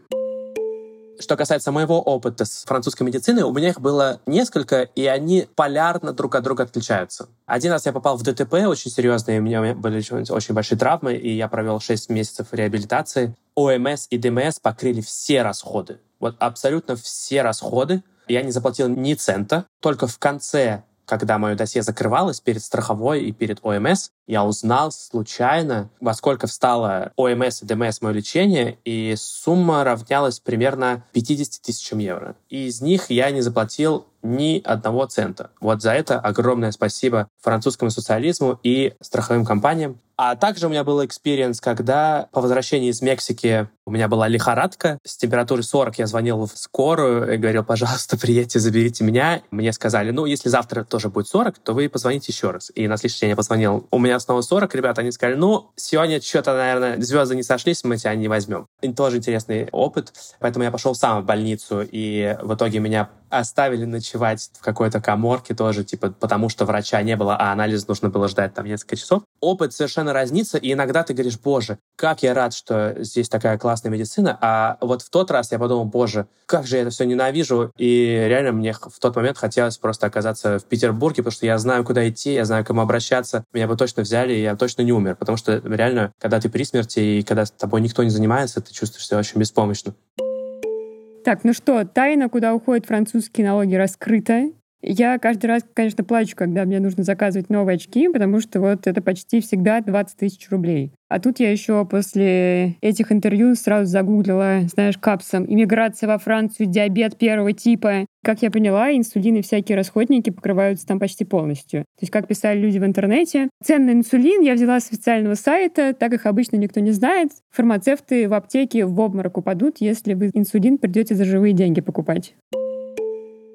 Что касается моего опыта с французской медициной, у меня их было несколько, и они полярно друг от друга отличаются. Один раз я попал в ДТП очень серьезные, у меня были очень большие травмы, и я провел 6 месяцев реабилитации. ОМС и ДМС покрыли все расходы. Вот абсолютно все расходы. Я не заплатил ни цента. Только в конце когда мое досье закрывалось перед страховой и перед ОМС, я узнал случайно, во сколько встало ОМС и ДМС мое лечение, и сумма равнялась примерно 50 тысячам евро. И из них я не заплатил ни одного цента. Вот за это огромное спасибо французскому социализму и страховым компаниям. А также у меня был experience, когда по возвращении из Мексики у меня была лихорадка с температурой 40. Я звонил в скорую и говорил, пожалуйста, <laughs> приедьте, заберите меня. Мне сказали, ну, если завтра тоже будет 40, то вы позвоните еще раз. И на следующий день я позвонил. У меня снова 40, ребята, они сказали, ну, сегодня что-то, наверное, звезды не сошлись, мы тебя не возьмем. И тоже интересный опыт. Поэтому я пошел сам в больницу, и в итоге меня оставили ночевать в какой-то коморке тоже, типа, потому что врача не было, а анализ нужно было ждать там несколько часов. Опыт совершенно разнится, и иногда ты говоришь, боже, как я рад, что здесь такая классная медицина, а вот в тот раз я подумал, боже, как же я это все ненавижу, и реально мне в тот момент хотелось просто оказаться в Петербурге, потому что я знаю, куда идти, я знаю, к кому обращаться, меня бы точно взяли, и я точно не умер, потому что реально, когда ты при смерти, и когда с тобой никто не занимается, ты чувствуешь себя очень беспомощно. Так, ну что, тайна, куда уходят французские налоги, раскрыта. Я каждый раз, конечно, плачу, когда мне нужно заказывать новые очки, потому что вот это почти всегда 20 тысяч рублей. А тут я еще после этих интервью сразу загуглила, знаешь, капсом «Иммиграция во Францию, диабет первого типа». Как я поняла, инсулин и всякие расходники покрываются там почти полностью. То есть, как писали люди в интернете, цены на инсулин я взяла с официального сайта, так их обычно никто не знает. Фармацевты в аптеке в обморок упадут, если вы инсулин придете за живые деньги покупать.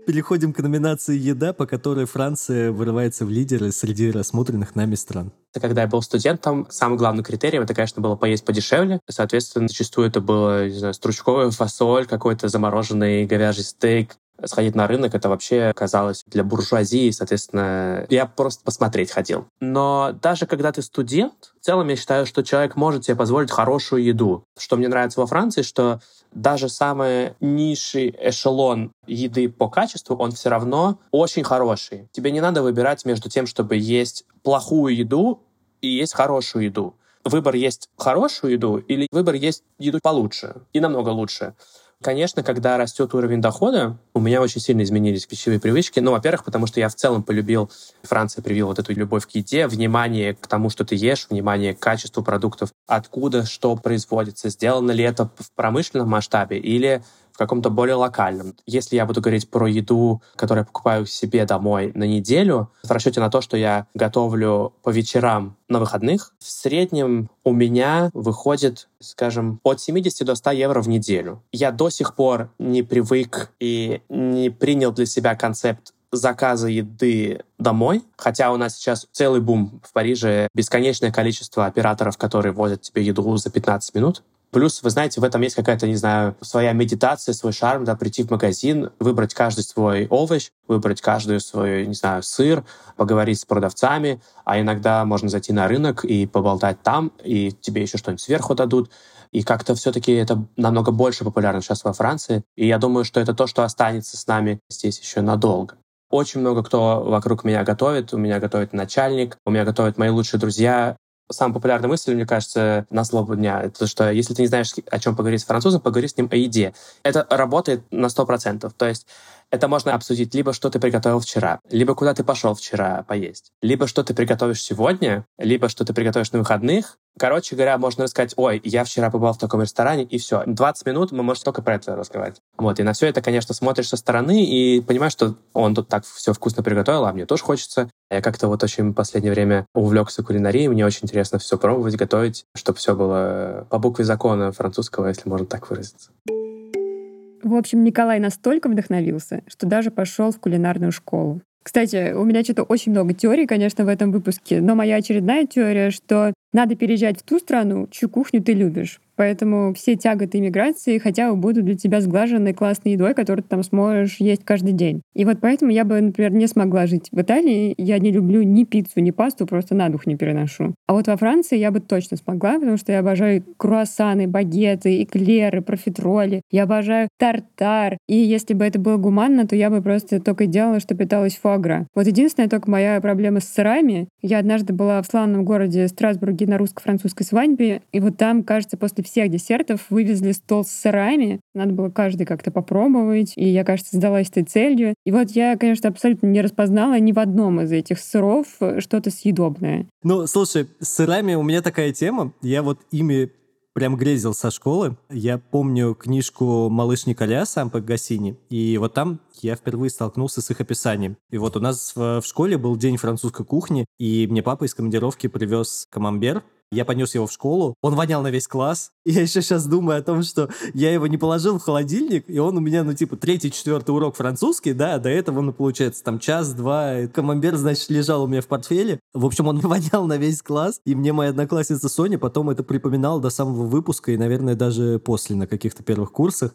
Переходим к номинации «Еда», по которой Франция вырывается в лидеры среди рассмотренных нами стран. Когда я был студентом, самый главный критерий, это, конечно, было поесть подешевле. Соответственно, зачастую это было, не знаю, стручковая фасоль, какой-то замороженный говяжий стейк, сходить на рынок, это вообще казалось для буржуазии, соответственно, я просто посмотреть ходил. Но даже когда ты студент, в целом я считаю, что человек может себе позволить хорошую еду. Что мне нравится во Франции, что даже самый низший эшелон еды по качеству, он все равно очень хороший. Тебе не надо выбирать между тем, чтобы есть плохую еду и есть хорошую еду. Выбор есть хорошую еду или выбор есть еду получше и намного лучше. Конечно, когда растет уровень дохода, у меня очень сильно изменились пищевые привычки. Ну, во-первых, потому что я в целом полюбил, Франция привила вот эту любовь к еде, внимание к тому, что ты ешь, внимание к качеству продуктов, откуда что производится, сделано ли это в промышленном масштабе или каком-то более локальном. Если я буду говорить про еду, которую я покупаю себе домой на неделю, в расчете на то, что я готовлю по вечерам на выходных, в среднем у меня выходит, скажем, от 70 до 100 евро в неделю. Я до сих пор не привык и не принял для себя концепт заказа еды домой, хотя у нас сейчас целый бум в Париже, бесконечное количество операторов, которые возят тебе еду за 15 минут. Плюс, вы знаете, в этом есть какая-то, не знаю, своя медитация, свой шарм, да, прийти в магазин, выбрать каждый свой овощ, выбрать каждую свой, не знаю, сыр, поговорить с продавцами, а иногда можно зайти на рынок и поболтать там, и тебе еще что-нибудь сверху дадут. И как-то все-таки это намного больше популярно сейчас во Франции. И я думаю, что это то, что останется с нами здесь еще надолго. Очень много кто вокруг меня готовит. У меня готовит начальник, у меня готовят мои лучшие друзья самая популярная мысль, мне кажется, на злобу дня, это что если ты не знаешь, о чем поговорить с французом, поговори с ним о еде. Это работает на 100%. То есть это можно обсудить либо что ты приготовил вчера, либо куда ты пошел вчера поесть, либо что ты приготовишь сегодня, либо что ты приготовишь на выходных. Короче говоря, можно рассказать, ой, я вчера побывал в таком ресторане, и все. 20 минут мы можем только про это разговаривать. Вот, и на все это, конечно, смотришь со стороны и понимаешь, что он тут так все вкусно приготовил, а мне тоже хочется. Я как-то вот очень в последнее время увлекся кулинарией, мне очень интересно все пробовать, готовить, чтобы все было по букве закона французского, если можно так выразиться. В общем, Николай настолько вдохновился, что даже пошел в кулинарную школу. Кстати, у меня что-то очень много теорий, конечно, в этом выпуске, но моя очередная теория, что надо переезжать в ту страну, чью кухню ты любишь. Поэтому все тяготы иммиграции хотя бы будут для тебя сглажены классной едой, которую ты там сможешь есть каждый день. И вот поэтому я бы, например, не смогла жить в Италии. Я не люблю ни пиццу, ни пасту, просто на дух не переношу. А вот во Франции я бы точно смогла, потому что я обожаю круассаны, багеты, эклеры, профитроли. Я обожаю тартар. И если бы это было гуманно, то я бы просто только делала, что питалась фуагра. Вот единственная только моя проблема с сырами. Я однажды была в славном городе Страсбурге на русско-французской свадьбе, и вот там, кажется, после всех десертов вывезли стол с сырами. Надо было каждый как-то попробовать. И я, кажется, сдалась этой целью. И вот я, конечно, абсолютно не распознала ни в одном из этих сыров что-то съедобное. Ну, слушай, с сырами у меня такая тема. Я вот ими прям грезил со школы. Я помню книжку «Малыш Николя» Сампа Гассини, и вот там я впервые столкнулся с их описанием. И вот у нас в, школе был день французской кухни, и мне папа из командировки привез камамбер, я понес его в школу, он вонял на весь класс. <laughs> Я еще сейчас думаю о том, что я его не положил в холодильник, и он у меня, ну, типа, третий, четвертый урок французский, да, до этого, ну, получается, там час-два, камамбер, значит, лежал у меня в портфеле. В общем, он <laughs> вонял на весь класс, и мне моя одноклассница Соня потом это припоминала до самого выпуска, и, наверное, даже после, на каких-то первых курсах.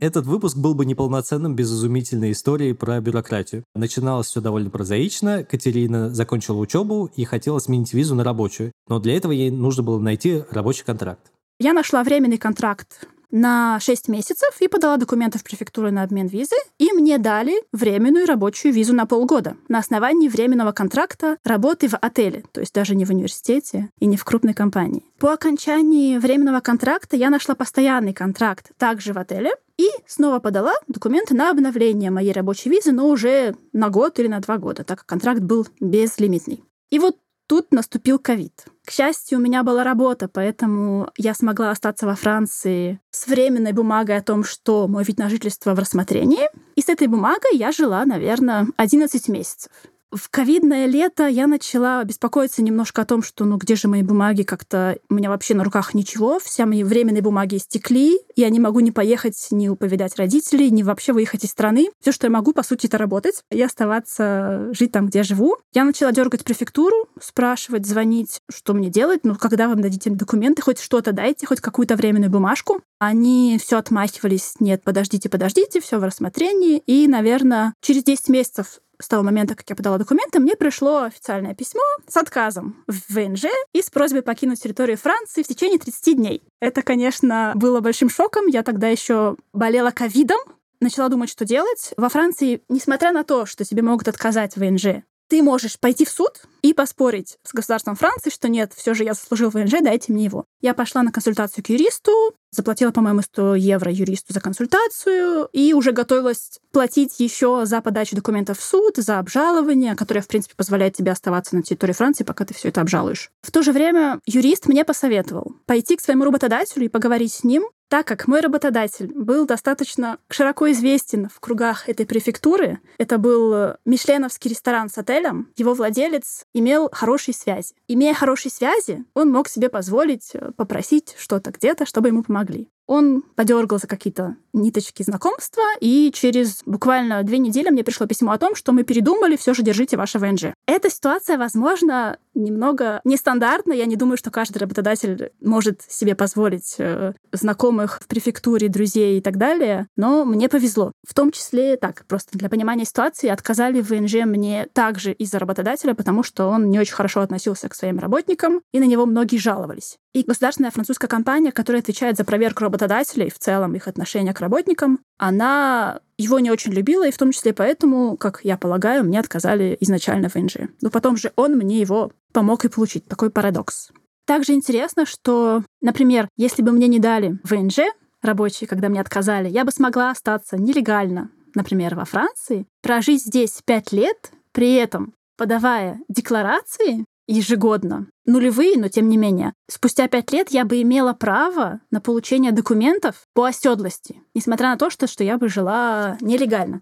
Этот выпуск был бы неполноценным без изумительной истории про бюрократию. Начиналось все довольно прозаично. Катерина закончила учебу и хотела сменить визу на рабочую. Но для этого ей нужно было найти рабочий контракт. Я нашла временный контракт на 6 месяцев и подала документы в префектуру на обмен визы, и мне дали временную рабочую визу на полгода на основании временного контракта работы в отеле, то есть даже не в университете и не в крупной компании. По окончании временного контракта я нашла постоянный контракт также в отеле, и снова подала документы на обновление моей рабочей визы, но уже на год или на два года, так как контракт был безлимитный. И вот тут наступил ковид. К счастью, у меня была работа, поэтому я смогла остаться во Франции с временной бумагой о том, что мой вид на жительство в рассмотрении. И с этой бумагой я жила, наверное, 11 месяцев. В ковидное лето я начала беспокоиться немножко о том, что ну где же мои бумаги, как-то у меня вообще на руках ничего, все мои временные бумаги истекли, я не могу ни поехать, ни уповидать родителей, ни вообще выехать из страны. Все, что я могу, по сути, это работать и оставаться, жить там, где живу. Я начала дергать префектуру, спрашивать, звонить, что мне делать, ну когда вам дадите документы, хоть что-то дайте, хоть какую-то временную бумажку. Они все отмахивались, нет, подождите, подождите, все в рассмотрении. И, наверное, через 10 месяцев с того момента, как я подала документы, мне пришло официальное письмо с отказом в ВНЖ и с просьбой покинуть территорию Франции в течение 30 дней. Это, конечно, было большим шоком. Я тогда еще болела ковидом, начала думать, что делать. Во Франции, несмотря на то, что тебе могут отказать в ВНЖ, ты можешь пойти в суд и поспорить с государством Франции, что нет, все же я заслужил ВНЖ, дайте мне его. Я пошла на консультацию к юристу, заплатила, по-моему, 100 евро юристу за консультацию и уже готовилась платить еще за подачу документов в суд, за обжалование, которое, в принципе, позволяет тебе оставаться на территории Франции, пока ты все это обжалуешь. В то же время юрист мне посоветовал пойти к своему работодателю и поговорить с ним так как мой работодатель был достаточно широко известен в кругах этой префектуры, это был мишленовский ресторан с отелем, его владелец имел хорошие связи. Имея хорошие связи, он мог себе позволить э, попросить что-то где-то, чтобы ему помогли. Он подергал за какие-то ниточки знакомства, и через буквально две недели мне пришло письмо о том, что мы передумали, все же держите ваше ВНЖ. Эта ситуация, возможно, немного нестандартна. Я не думаю, что каждый работодатель может себе позволить э, знакомых в префектуре, друзей и так далее, но мне повезло. В том числе, так, просто для понимания ситуации, отказали в ВНЖ мне также из-за работодателя, потому что он не очень хорошо относился к своим работникам, и на него многие жаловались. И государственная французская компания, которая отвечает за проверку работодателей, в целом их отношения к работникам, она его не очень любила, и в том числе поэтому, как я полагаю, мне отказали изначально в НЖ. Но потом же он мне его помог и получить. Такой парадокс. Также интересно, что, например, если бы мне не дали ВНЖ рабочие, когда мне отказали, я бы смогла остаться нелегально, например, во Франции, прожить здесь пять лет, при этом подавая декларации ежегодно. Нулевые, но тем не менее. Спустя пять лет я бы имела право на получение документов по оседлости, несмотря на то, что, что я бы жила нелегально.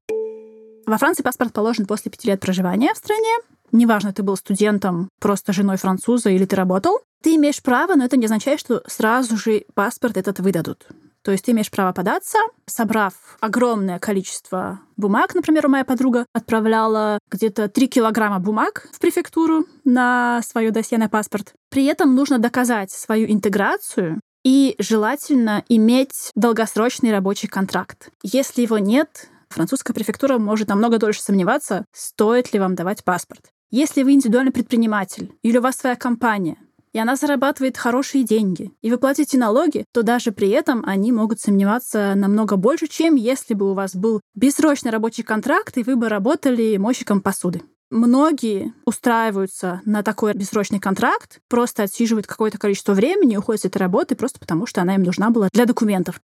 Во Франции паспорт положен после пяти лет проживания в стране. Неважно, ты был студентом, просто женой француза или ты работал. Ты имеешь право, но это не означает, что сразу же паспорт этот выдадут. То есть ты имеешь право податься, собрав огромное количество бумаг. Например, моя подруга отправляла где-то 3 килограмма бумаг в префектуру на свое досье на паспорт. При этом нужно доказать свою интеграцию и желательно иметь долгосрочный рабочий контракт. Если его нет, французская префектура может намного дольше сомневаться, стоит ли вам давать паспорт. Если вы индивидуальный предприниматель или у вас своя компания, и она зарабатывает хорошие деньги, и вы платите налоги, то даже при этом они могут сомневаться намного больше, чем если бы у вас был бессрочный рабочий контракт, и вы бы работали мойщиком посуды. Многие устраиваются на такой бессрочный контракт, просто отсиживают какое-то количество времени, уходят с этой работы просто потому, что она им нужна была для документов.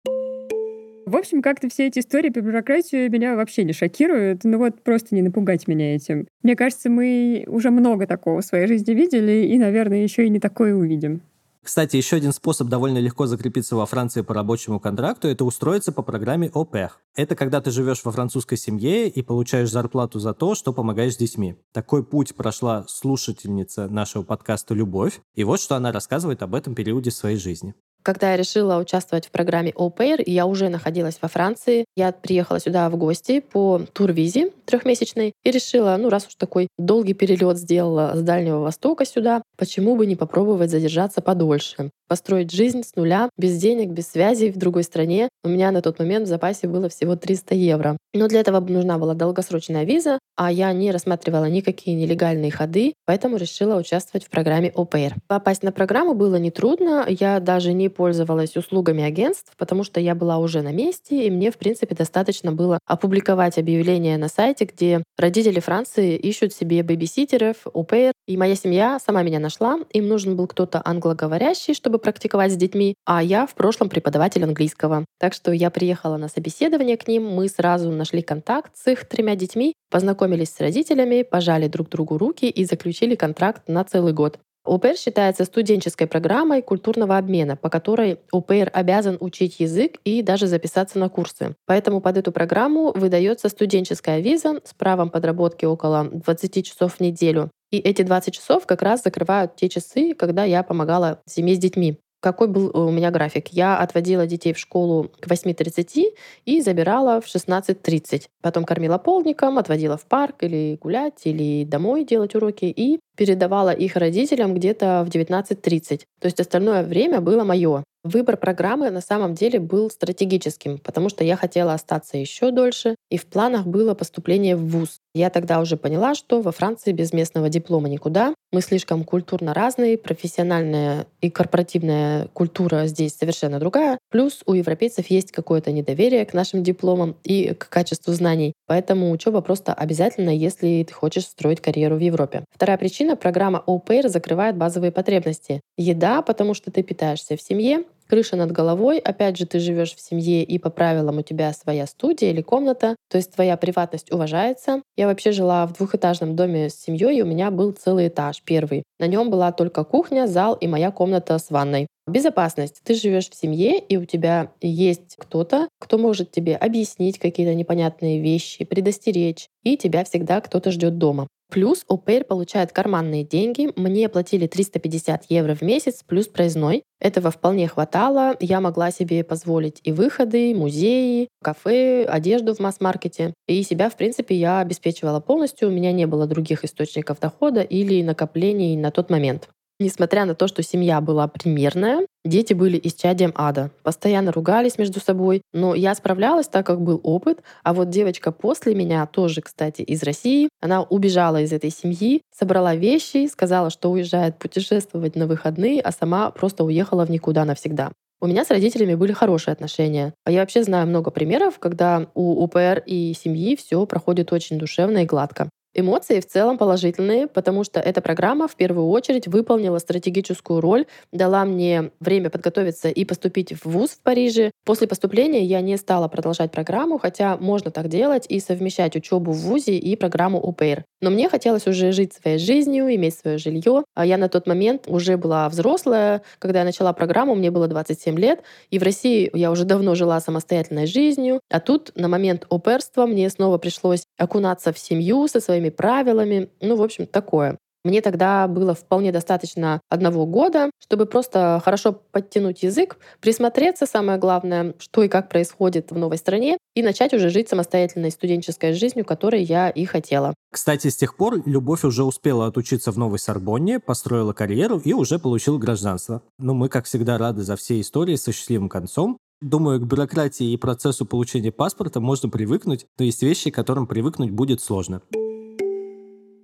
В общем, как-то все эти истории про бюрократию меня вообще не шокируют. Ну вот просто не напугать меня этим. Мне кажется, мы уже много такого в своей жизни видели, и, наверное, еще и не такое увидим. Кстати, еще один способ довольно легко закрепиться во Франции по рабочему контракту – это устроиться по программе ОПЕР. Это когда ты живешь во французской семье и получаешь зарплату за то, что помогаешь с детьми. Такой путь прошла слушательница нашего подкаста «Любовь», и вот что она рассказывает об этом периоде своей жизни. Когда я решила участвовать в программе Au Pair, я уже находилась во Франции. Я приехала сюда в гости по турвизе трехмесячной и решила, ну раз уж такой долгий перелет сделала с Дальнего Востока сюда, почему бы не попробовать задержаться подольше построить жизнь с нуля, без денег, без связей в другой стране. У меня на тот момент в запасе было всего 300 евро. Но для этого нужна была долгосрочная виза, а я не рассматривала никакие нелегальные ходы, поэтому решила участвовать в программе ОПР. Попасть на программу было нетрудно, я даже не пользовалась услугами агентств, потому что я была уже на месте, и мне, в принципе, достаточно было опубликовать объявление на сайте, где родители Франции ищут себе бэбиситеров, ОПР, и моя семья сама меня нашла. Им нужен был кто-то англоговорящий, чтобы практиковать с детьми, а я в прошлом преподаватель английского. Так что я приехала на собеседование к ним, мы сразу нашли контакт с их тремя детьми, познакомились с родителями, пожали друг другу руки и заключили контракт на целый год. ОПР считается студенческой программой культурного обмена, по которой ОПР обязан учить язык и даже записаться на курсы. Поэтому под эту программу выдается студенческая виза с правом подработки около 20 часов в неделю. И эти 20 часов как раз закрывают те часы, когда я помогала семье с детьми. Какой был у меня график? Я отводила детей в школу к 8.30 и забирала в 16.30. Потом кормила полником, отводила в парк или гулять, или домой делать уроки и передавала их родителям где-то в 19.30. То есть остальное время было мое. Выбор программы на самом деле был стратегическим, потому что я хотела остаться еще дольше, и в планах было поступление в ВУЗ. Я тогда уже поняла, что во Франции без местного диплома никуда. Мы слишком культурно разные, профессиональная и корпоративная культура здесь совершенно другая. Плюс у европейцев есть какое-то недоверие к нашим дипломам и к качеству знаний. Поэтому учеба просто обязательно, если ты хочешь строить карьеру в Европе. Вторая причина — программа Au закрывает базовые потребности. Еда, потому что ты питаешься в семье, крыша над головой, опять же, ты живешь в семье, и по правилам у тебя своя студия или комната, то есть твоя приватность уважается. Я вообще жила в двухэтажном доме с семьей, и у меня был целый этаж, первый. На нем была только кухня, зал и моя комната с ванной. Безопасность. Ты живешь в семье, и у тебя есть кто-то, кто может тебе объяснить какие-то непонятные вещи, предостеречь, и тебя всегда кто-то ждет дома. Плюс ОПЕР получает карманные деньги. Мне платили 350 евро в месяц плюс проездной. Этого вполне хватало. Я могла себе позволить и выходы, музеи, кафе, одежду в масс-маркете. И себя, в принципе, я обеспечивала полностью. У меня не было других источников дохода или накоплений на тот момент. Несмотря на то, что семья была примерная, дети были исчадием ада. Постоянно ругались между собой, но я справлялась, так как был опыт. А вот девочка после меня, тоже, кстати, из России, она убежала из этой семьи, собрала вещи, сказала, что уезжает путешествовать на выходные, а сама просто уехала в никуда навсегда. У меня с родителями были хорошие отношения. А я вообще знаю много примеров, когда у УПР и семьи все проходит очень душевно и гладко. Эмоции в целом положительные, потому что эта программа в первую очередь выполнила стратегическую роль, дала мне время подготовиться и поступить в ВУЗ в Париже. После поступления я не стала продолжать программу, хотя можно так делать и совмещать учебу в ВУЗе и программу УПР. Но мне хотелось уже жить своей жизнью, иметь свое жилье. А я на тот момент уже была взрослая. Когда я начала программу, мне было 27 лет. И в России я уже давно жила самостоятельной жизнью. А тут на момент оперства мне снова пришлось окунаться в семью со своими правилами. Ну, в общем, такое. Мне тогда было вполне достаточно одного года, чтобы просто хорошо подтянуть язык, присмотреться, самое главное, что и как происходит в новой стране, и начать уже жить самостоятельной студенческой жизнью, которой я и хотела. Кстати, с тех пор Любовь уже успела отучиться в Новой Сорбонне, построила карьеру и уже получила гражданство. Но мы, как всегда, рады за все истории со счастливым концом. Думаю, к бюрократии и процессу получения паспорта можно привыкнуть, но есть вещи, к которым привыкнуть будет сложно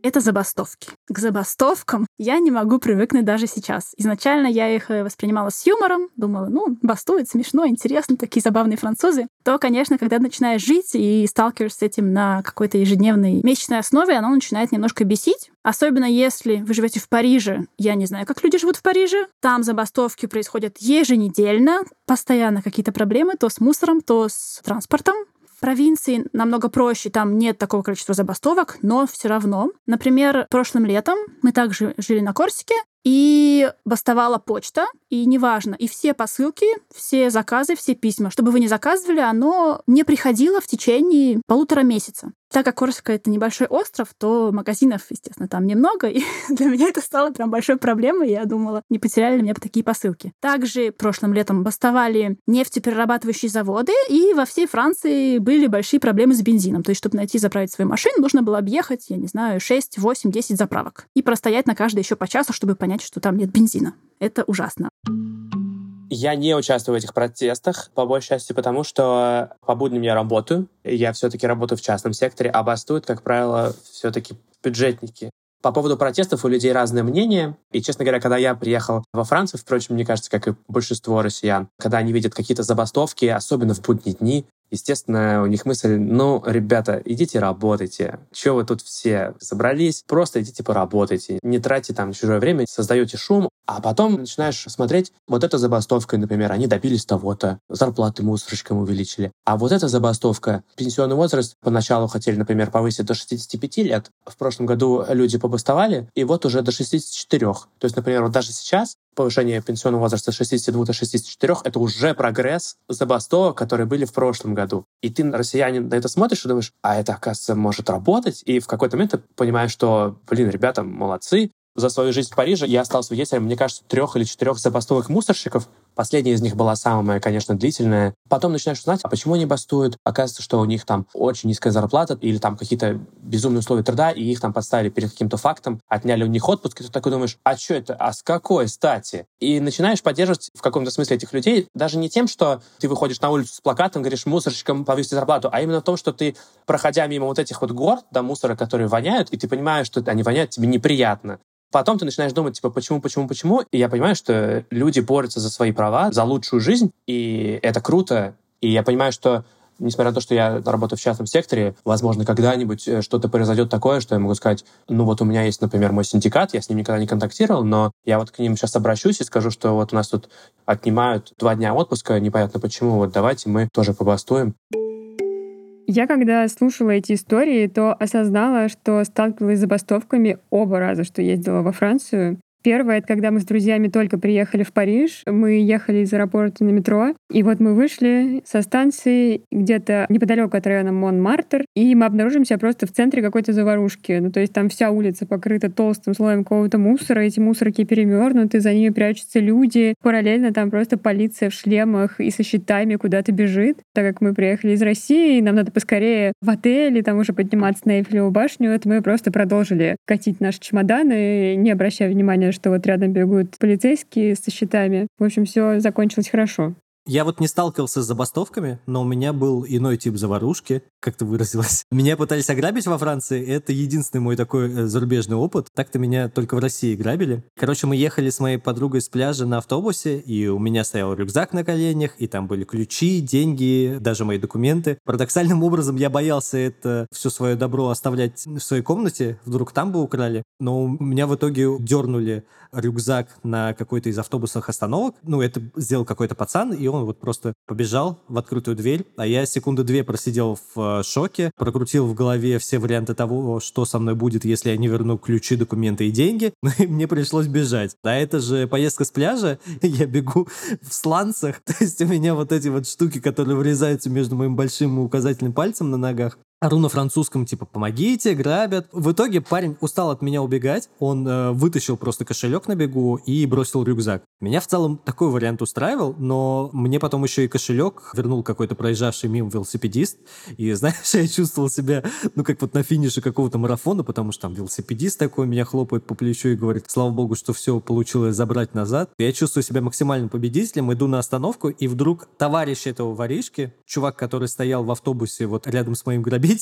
это забастовки. К забастовкам я не могу привыкнуть даже сейчас. Изначально я их э, воспринимала с юмором, думала, ну, бастует, смешно, интересно, такие забавные французы. То, конечно, когда начинаешь жить и сталкиваешься с этим на какой-то ежедневной месячной основе, оно начинает немножко бесить. Особенно если вы живете в Париже. Я не знаю, как люди живут в Париже. Там забастовки происходят еженедельно, постоянно какие-то проблемы то с мусором, то с транспортом провинции намного проще, там нет такого количества забастовок, но все равно. Например, прошлым летом мы также жили на Корсике, и бастовала почта, и неважно, и все посылки, все заказы, все письма, чтобы вы не заказывали, оно не приходило в течение полутора месяца. Так как Корсика — это небольшой остров, то магазинов, естественно, там немного, <laughs> и для меня это стало прям большой проблемой. Я думала, не потеряли ли меня такие посылки. Также прошлым летом бастовали нефтеперерабатывающие заводы, и во всей Франции были большие проблемы с бензином. То есть, чтобы найти заправить свою машину, нужно было объехать, я не знаю, 6, 8, 10 заправок. И простоять на каждой еще по часу, чтобы понять, что там нет бензина. Это ужасно. Я не участвую в этих протестах, по большей части потому, что по будням я работаю. Я все-таки работаю в частном секторе, а бастуют, как правило, все-таки бюджетники. По поводу протестов у людей разное мнение. И, честно говоря, когда я приехал во Францию, впрочем, мне кажется, как и большинство россиян, когда они видят какие-то забастовки, особенно в будние дни, Естественно, у них мысль, ну, ребята, идите работайте. Чего вы тут все собрались? Просто идите поработайте. Не тратьте там чужое время, создаете шум, а потом начинаешь смотреть, вот эта забастовка, например, они добились того-то, зарплаты мусорщикам увеличили. А вот эта забастовка, пенсионный возраст поначалу хотели, например, повысить до 65 лет. В прошлом году люди побастовали, и вот уже до 64. То есть, например, вот даже сейчас повышение пенсионного возраста с 62 до 64 — это уже прогресс забастовок, которые были в прошлом году. И ты, россиянин, на это смотришь и думаешь, а это, оказывается, может работать. И в какой-то момент ты понимаешь, что, блин, ребята молодцы, за свою жизнь в Париже я стал свидетелем, мне кажется, трех или четырех забастовых мусорщиков. Последняя из них была самая, конечно, длительная. Потом начинаешь узнать, а почему они бастуют. Оказывается, что у них там очень низкая зарплата или там какие-то безумные условия труда, и их там подставили перед каким-то фактом, отняли у них отпуск, и ты такой думаешь, а что это, а с какой стати? И начинаешь поддерживать в каком-то смысле этих людей даже не тем, что ты выходишь на улицу с плакатом, говоришь мусорщикам повысить зарплату, а именно в том, что ты, проходя мимо вот этих вот гор, да, мусора, которые воняют, и ты понимаешь, что они воняют, тебе неприятно. Потом ты начинаешь думать, типа, почему, почему, почему? И я понимаю, что люди борются за свои права, за лучшую жизнь, и это круто. И я понимаю, что несмотря на то, что я работаю в частном секторе, возможно, когда-нибудь э, что-то произойдет такое, что я могу сказать, ну вот у меня есть, например, мой синдикат, я с ним никогда не контактировал, но я вот к ним сейчас обращусь и скажу, что вот у нас тут отнимают два дня отпуска, непонятно почему, вот давайте мы тоже побастуем. Я когда слушала эти истории, то осознала, что сталкивалась с забастовками оба раза, что ездила во Францию. Первое, это когда мы с друзьями только приехали в Париж. Мы ехали из аэропорта на метро, и вот мы вышли со станции где-то неподалеку от района Монмартр, и мы обнаружим себя просто в центре какой-то заварушки. Ну, то есть там вся улица покрыта толстым слоем какого-то мусора, эти мусорки перевернуты, за ними прячутся люди. Параллельно там просто полиция в шлемах и со щитами куда-то бежит. Так как мы приехали из России, нам надо поскорее в отель, и там уже подниматься на Эйфелеву башню, это мы просто продолжили катить наши чемоданы, не обращая внимания, что вот рядом бегут полицейские со щитами. В общем, все закончилось хорошо. Я вот не сталкивался с забастовками, но у меня был иной тип заварушки, как ты выразилась. <laughs> Меня пытались ограбить во Франции, это единственный мой такой э, зарубежный опыт. Так-то меня только в России грабили. Короче, мы ехали с моей подругой с пляжа на автобусе, и у меня стоял рюкзак на коленях, и там были ключи, деньги, даже мои документы. Парадоксальным образом я боялся это все свое добро оставлять в своей комнате, вдруг там бы украли. Но у меня в итоге дернули рюкзак на какой-то из автобусных остановок. Ну, это сделал какой-то пацан, и вот просто побежал в открытую дверь, а я секунды две просидел в э, шоке, прокрутил в голове все варианты того, что со мной будет, если я не верну ключи, документы и деньги, <laughs> ну и мне пришлось бежать. А это же поездка с пляжа, <laughs> я бегу в сланцах, <laughs> то есть у меня вот эти вот штуки, которые врезаются между моим большим и указательным пальцем на ногах, ору на французском, типа, помогите, грабят. В итоге парень устал от меня убегать, он э, вытащил просто кошелек на бегу и бросил рюкзак. Меня в целом такой вариант устраивал, но мне потом еще и кошелек вернул какой-то проезжавший мимо велосипедист. И <laughs> знаешь, я чувствовал себя, ну, как вот на финише какого-то марафона, потому что там велосипедист такой меня хлопает по плечу и говорит, слава богу, что все получилось забрать назад. Я чувствую себя максимальным победителем, иду на остановку, и вдруг товарищ этого воришки, чувак, который стоял в автобусе вот рядом с моим грабителем,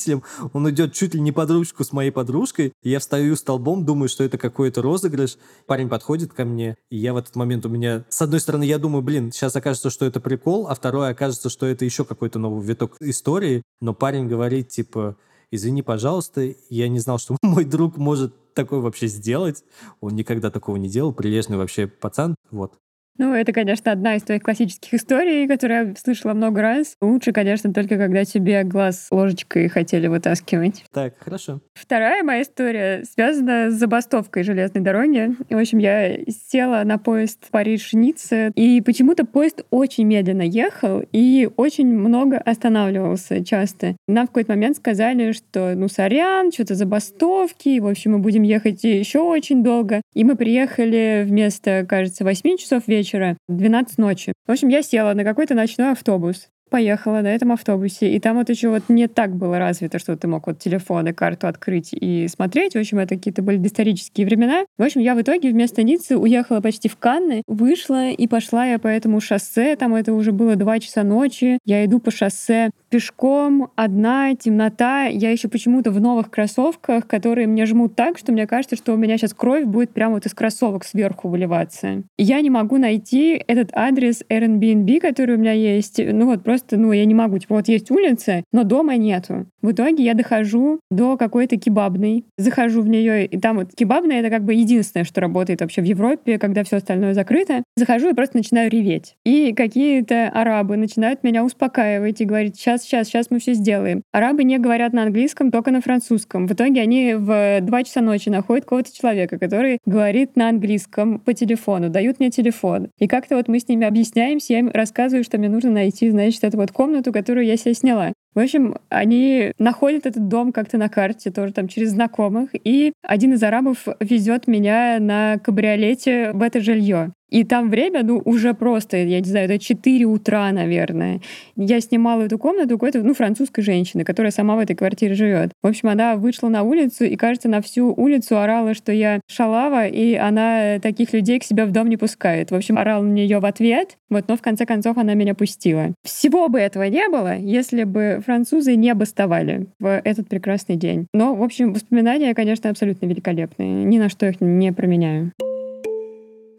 он идет чуть ли не под ручку с моей подружкой, я встаю столбом, думаю, что это какой-то розыгрыш. Парень подходит ко мне, и я в этот момент у меня... С одной стороны, я думаю, блин, сейчас окажется, что это прикол, а второе окажется, что это еще какой-то новый виток истории, но парень говорит, типа, извини, пожалуйста, я не знал, что <laughs> мой друг может такое вообще сделать. Он никогда такого не делал, прилежный вообще пацан, вот. Ну, это, конечно, одна из твоих классических историй, которую я слышала много раз. Лучше, конечно, только когда тебе глаз ложечкой хотели вытаскивать. Так, хорошо. Вторая моя история связана с забастовкой железной дороги. И, в общем, я села на поезд Париж-Ницца, и почему-то поезд очень медленно ехал и очень много останавливался часто. Нам в какой-то момент сказали, что, ну, сорян, что-то забастовки, в общем, мы будем ехать еще очень долго. И мы приехали вместо, кажется, 8 часов вечера вечера, 12 ночи. В общем, я села на какой-то ночной автобус поехала на этом автобусе, и там вот еще вот не так было развито, что ты мог вот телефон и карту открыть и смотреть. В общем, это какие-то были исторические времена. В общем, я в итоге вместо Ниццы уехала почти в Канны, вышла и пошла я по этому шоссе, там это уже было 2 часа ночи, я иду по шоссе пешком, одна, темнота, я еще почему-то в новых кроссовках, которые мне жмут так, что мне кажется, что у меня сейчас кровь будет прямо вот из кроссовок сверху выливаться. Я не могу найти этот адрес Airbnb, который у меня есть, ну вот просто ну, я не могу. Типа, вот есть улица, но дома нету. В итоге я дохожу до какой-то кебабной, захожу в нее, и там вот кебабная — это как бы единственное, что работает вообще в Европе, когда все остальное закрыто. Захожу и просто начинаю реветь. И какие-то арабы начинают меня успокаивать и говорить, сейчас, сейчас, сейчас мы все сделаем. Арабы не говорят на английском, только на французском. В итоге они в 2 часа ночи находят какого-то человека, который говорит на английском по телефону, дают мне телефон. И как-то вот мы с ними объясняемся, я им рассказываю, что мне нужно найти, значит, эту вот комнату, которую я себе сняла. В общем, они находят этот дом как-то на карте, тоже там через знакомых, и один из арабов везет меня на кабриолете в это жилье. И там время, ну, уже просто, я не знаю, это 4 утра, наверное. Я снимала эту комнату какой-то, ну, французской женщины, которая сама в этой квартире живет. В общем, она вышла на улицу и, кажется, на всю улицу орала, что я шалава, и она таких людей к себе в дом не пускает. В общем, орал на нее в ответ, вот, но в конце концов она меня пустила. Всего бы этого не было, если бы французы не бастовали в этот прекрасный день. Но, в общем, воспоминания, конечно, абсолютно великолепные. Ни на что их не променяю.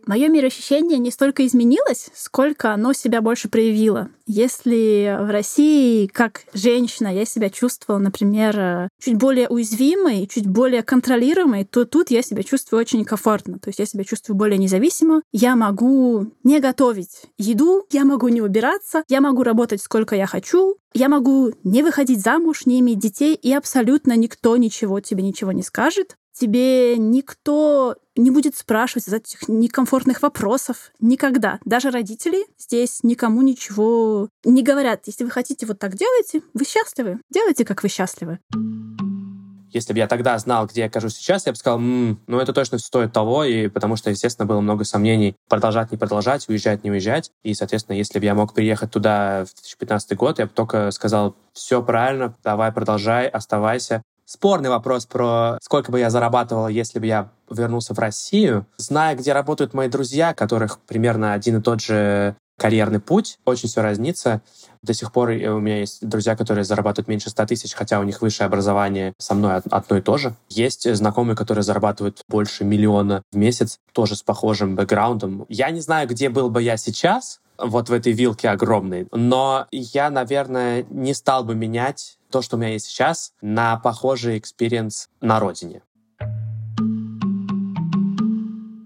Мое мироощущение не столько изменилось, сколько оно себя больше проявило. Если в России, как женщина, я себя чувствовала, например, чуть более уязвимой, чуть более контролируемой, то тут я себя чувствую очень комфортно. То есть я себя чувствую более независимо. Я могу не готовить еду, я могу не убираться, я могу работать сколько я хочу, я могу не выходить замуж, не иметь детей, и абсолютно никто ничего тебе ничего не скажет тебе никто не будет спрашивать из этих некомфортных вопросов. Никогда. Даже родители здесь никому ничего не говорят. Если вы хотите вот так делайте, вы счастливы. Делайте, как вы счастливы. Если бы я тогда знал, где я окажусь сейчас, я бы сказал, м-м, ну это точно стоит того, и потому что, естественно, было много сомнений, продолжать, не продолжать, уезжать, не уезжать. И, соответственно, если бы я мог приехать туда в 2015 год, я бы только сказал, все правильно, давай, продолжай, оставайся спорный вопрос про сколько бы я зарабатывал, если бы я вернулся в Россию. Зная, где работают мои друзья, которых примерно один и тот же карьерный путь, очень все разнится. До сих пор у меня есть друзья, которые зарабатывают меньше 100 тысяч, хотя у них высшее образование со мной одно и то же. Есть знакомые, которые зарабатывают больше миллиона в месяц, тоже с похожим бэкграундом. Я не знаю, где был бы я сейчас, вот в этой вилке огромной. Но я, наверное, не стал бы менять то, что у меня есть сейчас, на похожий experience на родине.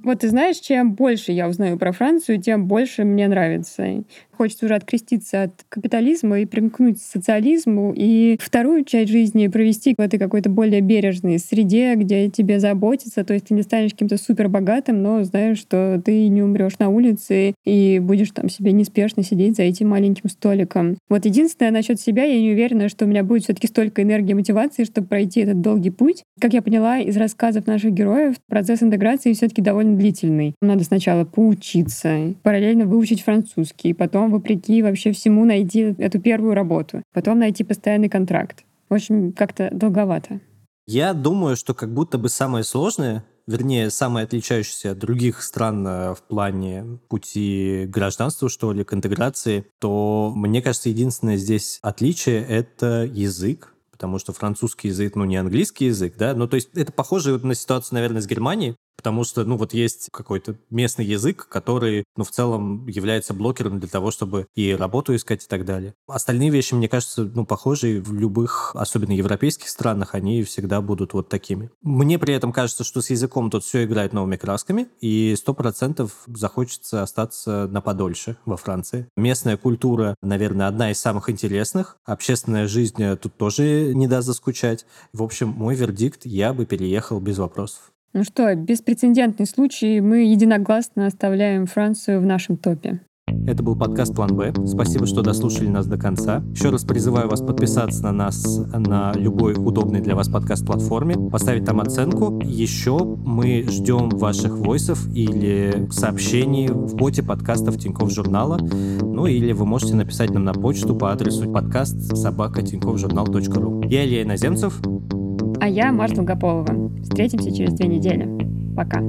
Вот ты знаешь, чем больше я узнаю про Францию, тем больше мне нравится. Хочется уже откреститься от капитализма и примкнуть к социализму, и вторую часть жизни провести в этой какой-то более бережной среде, где тебе заботятся, то есть ты не станешь каким-то супер богатым, но знаешь, что ты не умрешь на улице и будешь там себе неспешно сидеть за этим маленьким столиком. Вот единственное насчет себя, я не уверена, что у меня будет все-таки столько энергии и мотивации, чтобы пройти этот долгий путь. Как я поняла из рассказов наших героев, процесс интеграции все-таки довольно длительный. Надо сначала поучиться, параллельно выучить французский, потом, вопреки вообще всему, найти эту первую работу, потом найти постоянный контракт. В общем, как-то долговато. Я думаю, что как будто бы самое сложное вернее, самое отличающееся от других стран э, в плане пути гражданства, что ли, к интеграции, то, мне кажется, единственное здесь отличие — это язык потому что французский язык, ну, не английский язык, да, ну, то есть это похоже на ситуацию, наверное, с Германией, потому что, ну, вот есть какой-то местный язык, который, ну, в целом является блокером для того, чтобы и работу искать и так далее. Остальные вещи, мне кажется, ну, похожие в любых, особенно европейских странах, они всегда будут вот такими. Мне при этом кажется, что с языком тут все играет новыми красками, и сто процентов захочется остаться на подольше во Франции. Местная культура, наверное, одна из самых интересных. Общественная жизнь тут тоже не даст заскучать. В общем, мой вердикт, я бы переехал без вопросов. Ну что, беспрецедентный случай. Мы единогласно оставляем Францию в нашем топе. Это был подкаст «План Б». Спасибо, что дослушали нас до конца. Еще раз призываю вас подписаться на нас на любой удобной для вас подкаст-платформе, поставить там оценку. Еще мы ждем ваших войсов или сообщений в боте подкастов Тинькофф журнала. Ну или вы можете написать нам на почту по адресу подкаст собака ру. Я Илья Иноземцев. А я Марта Долгополова. Встретимся через две недели. Пока.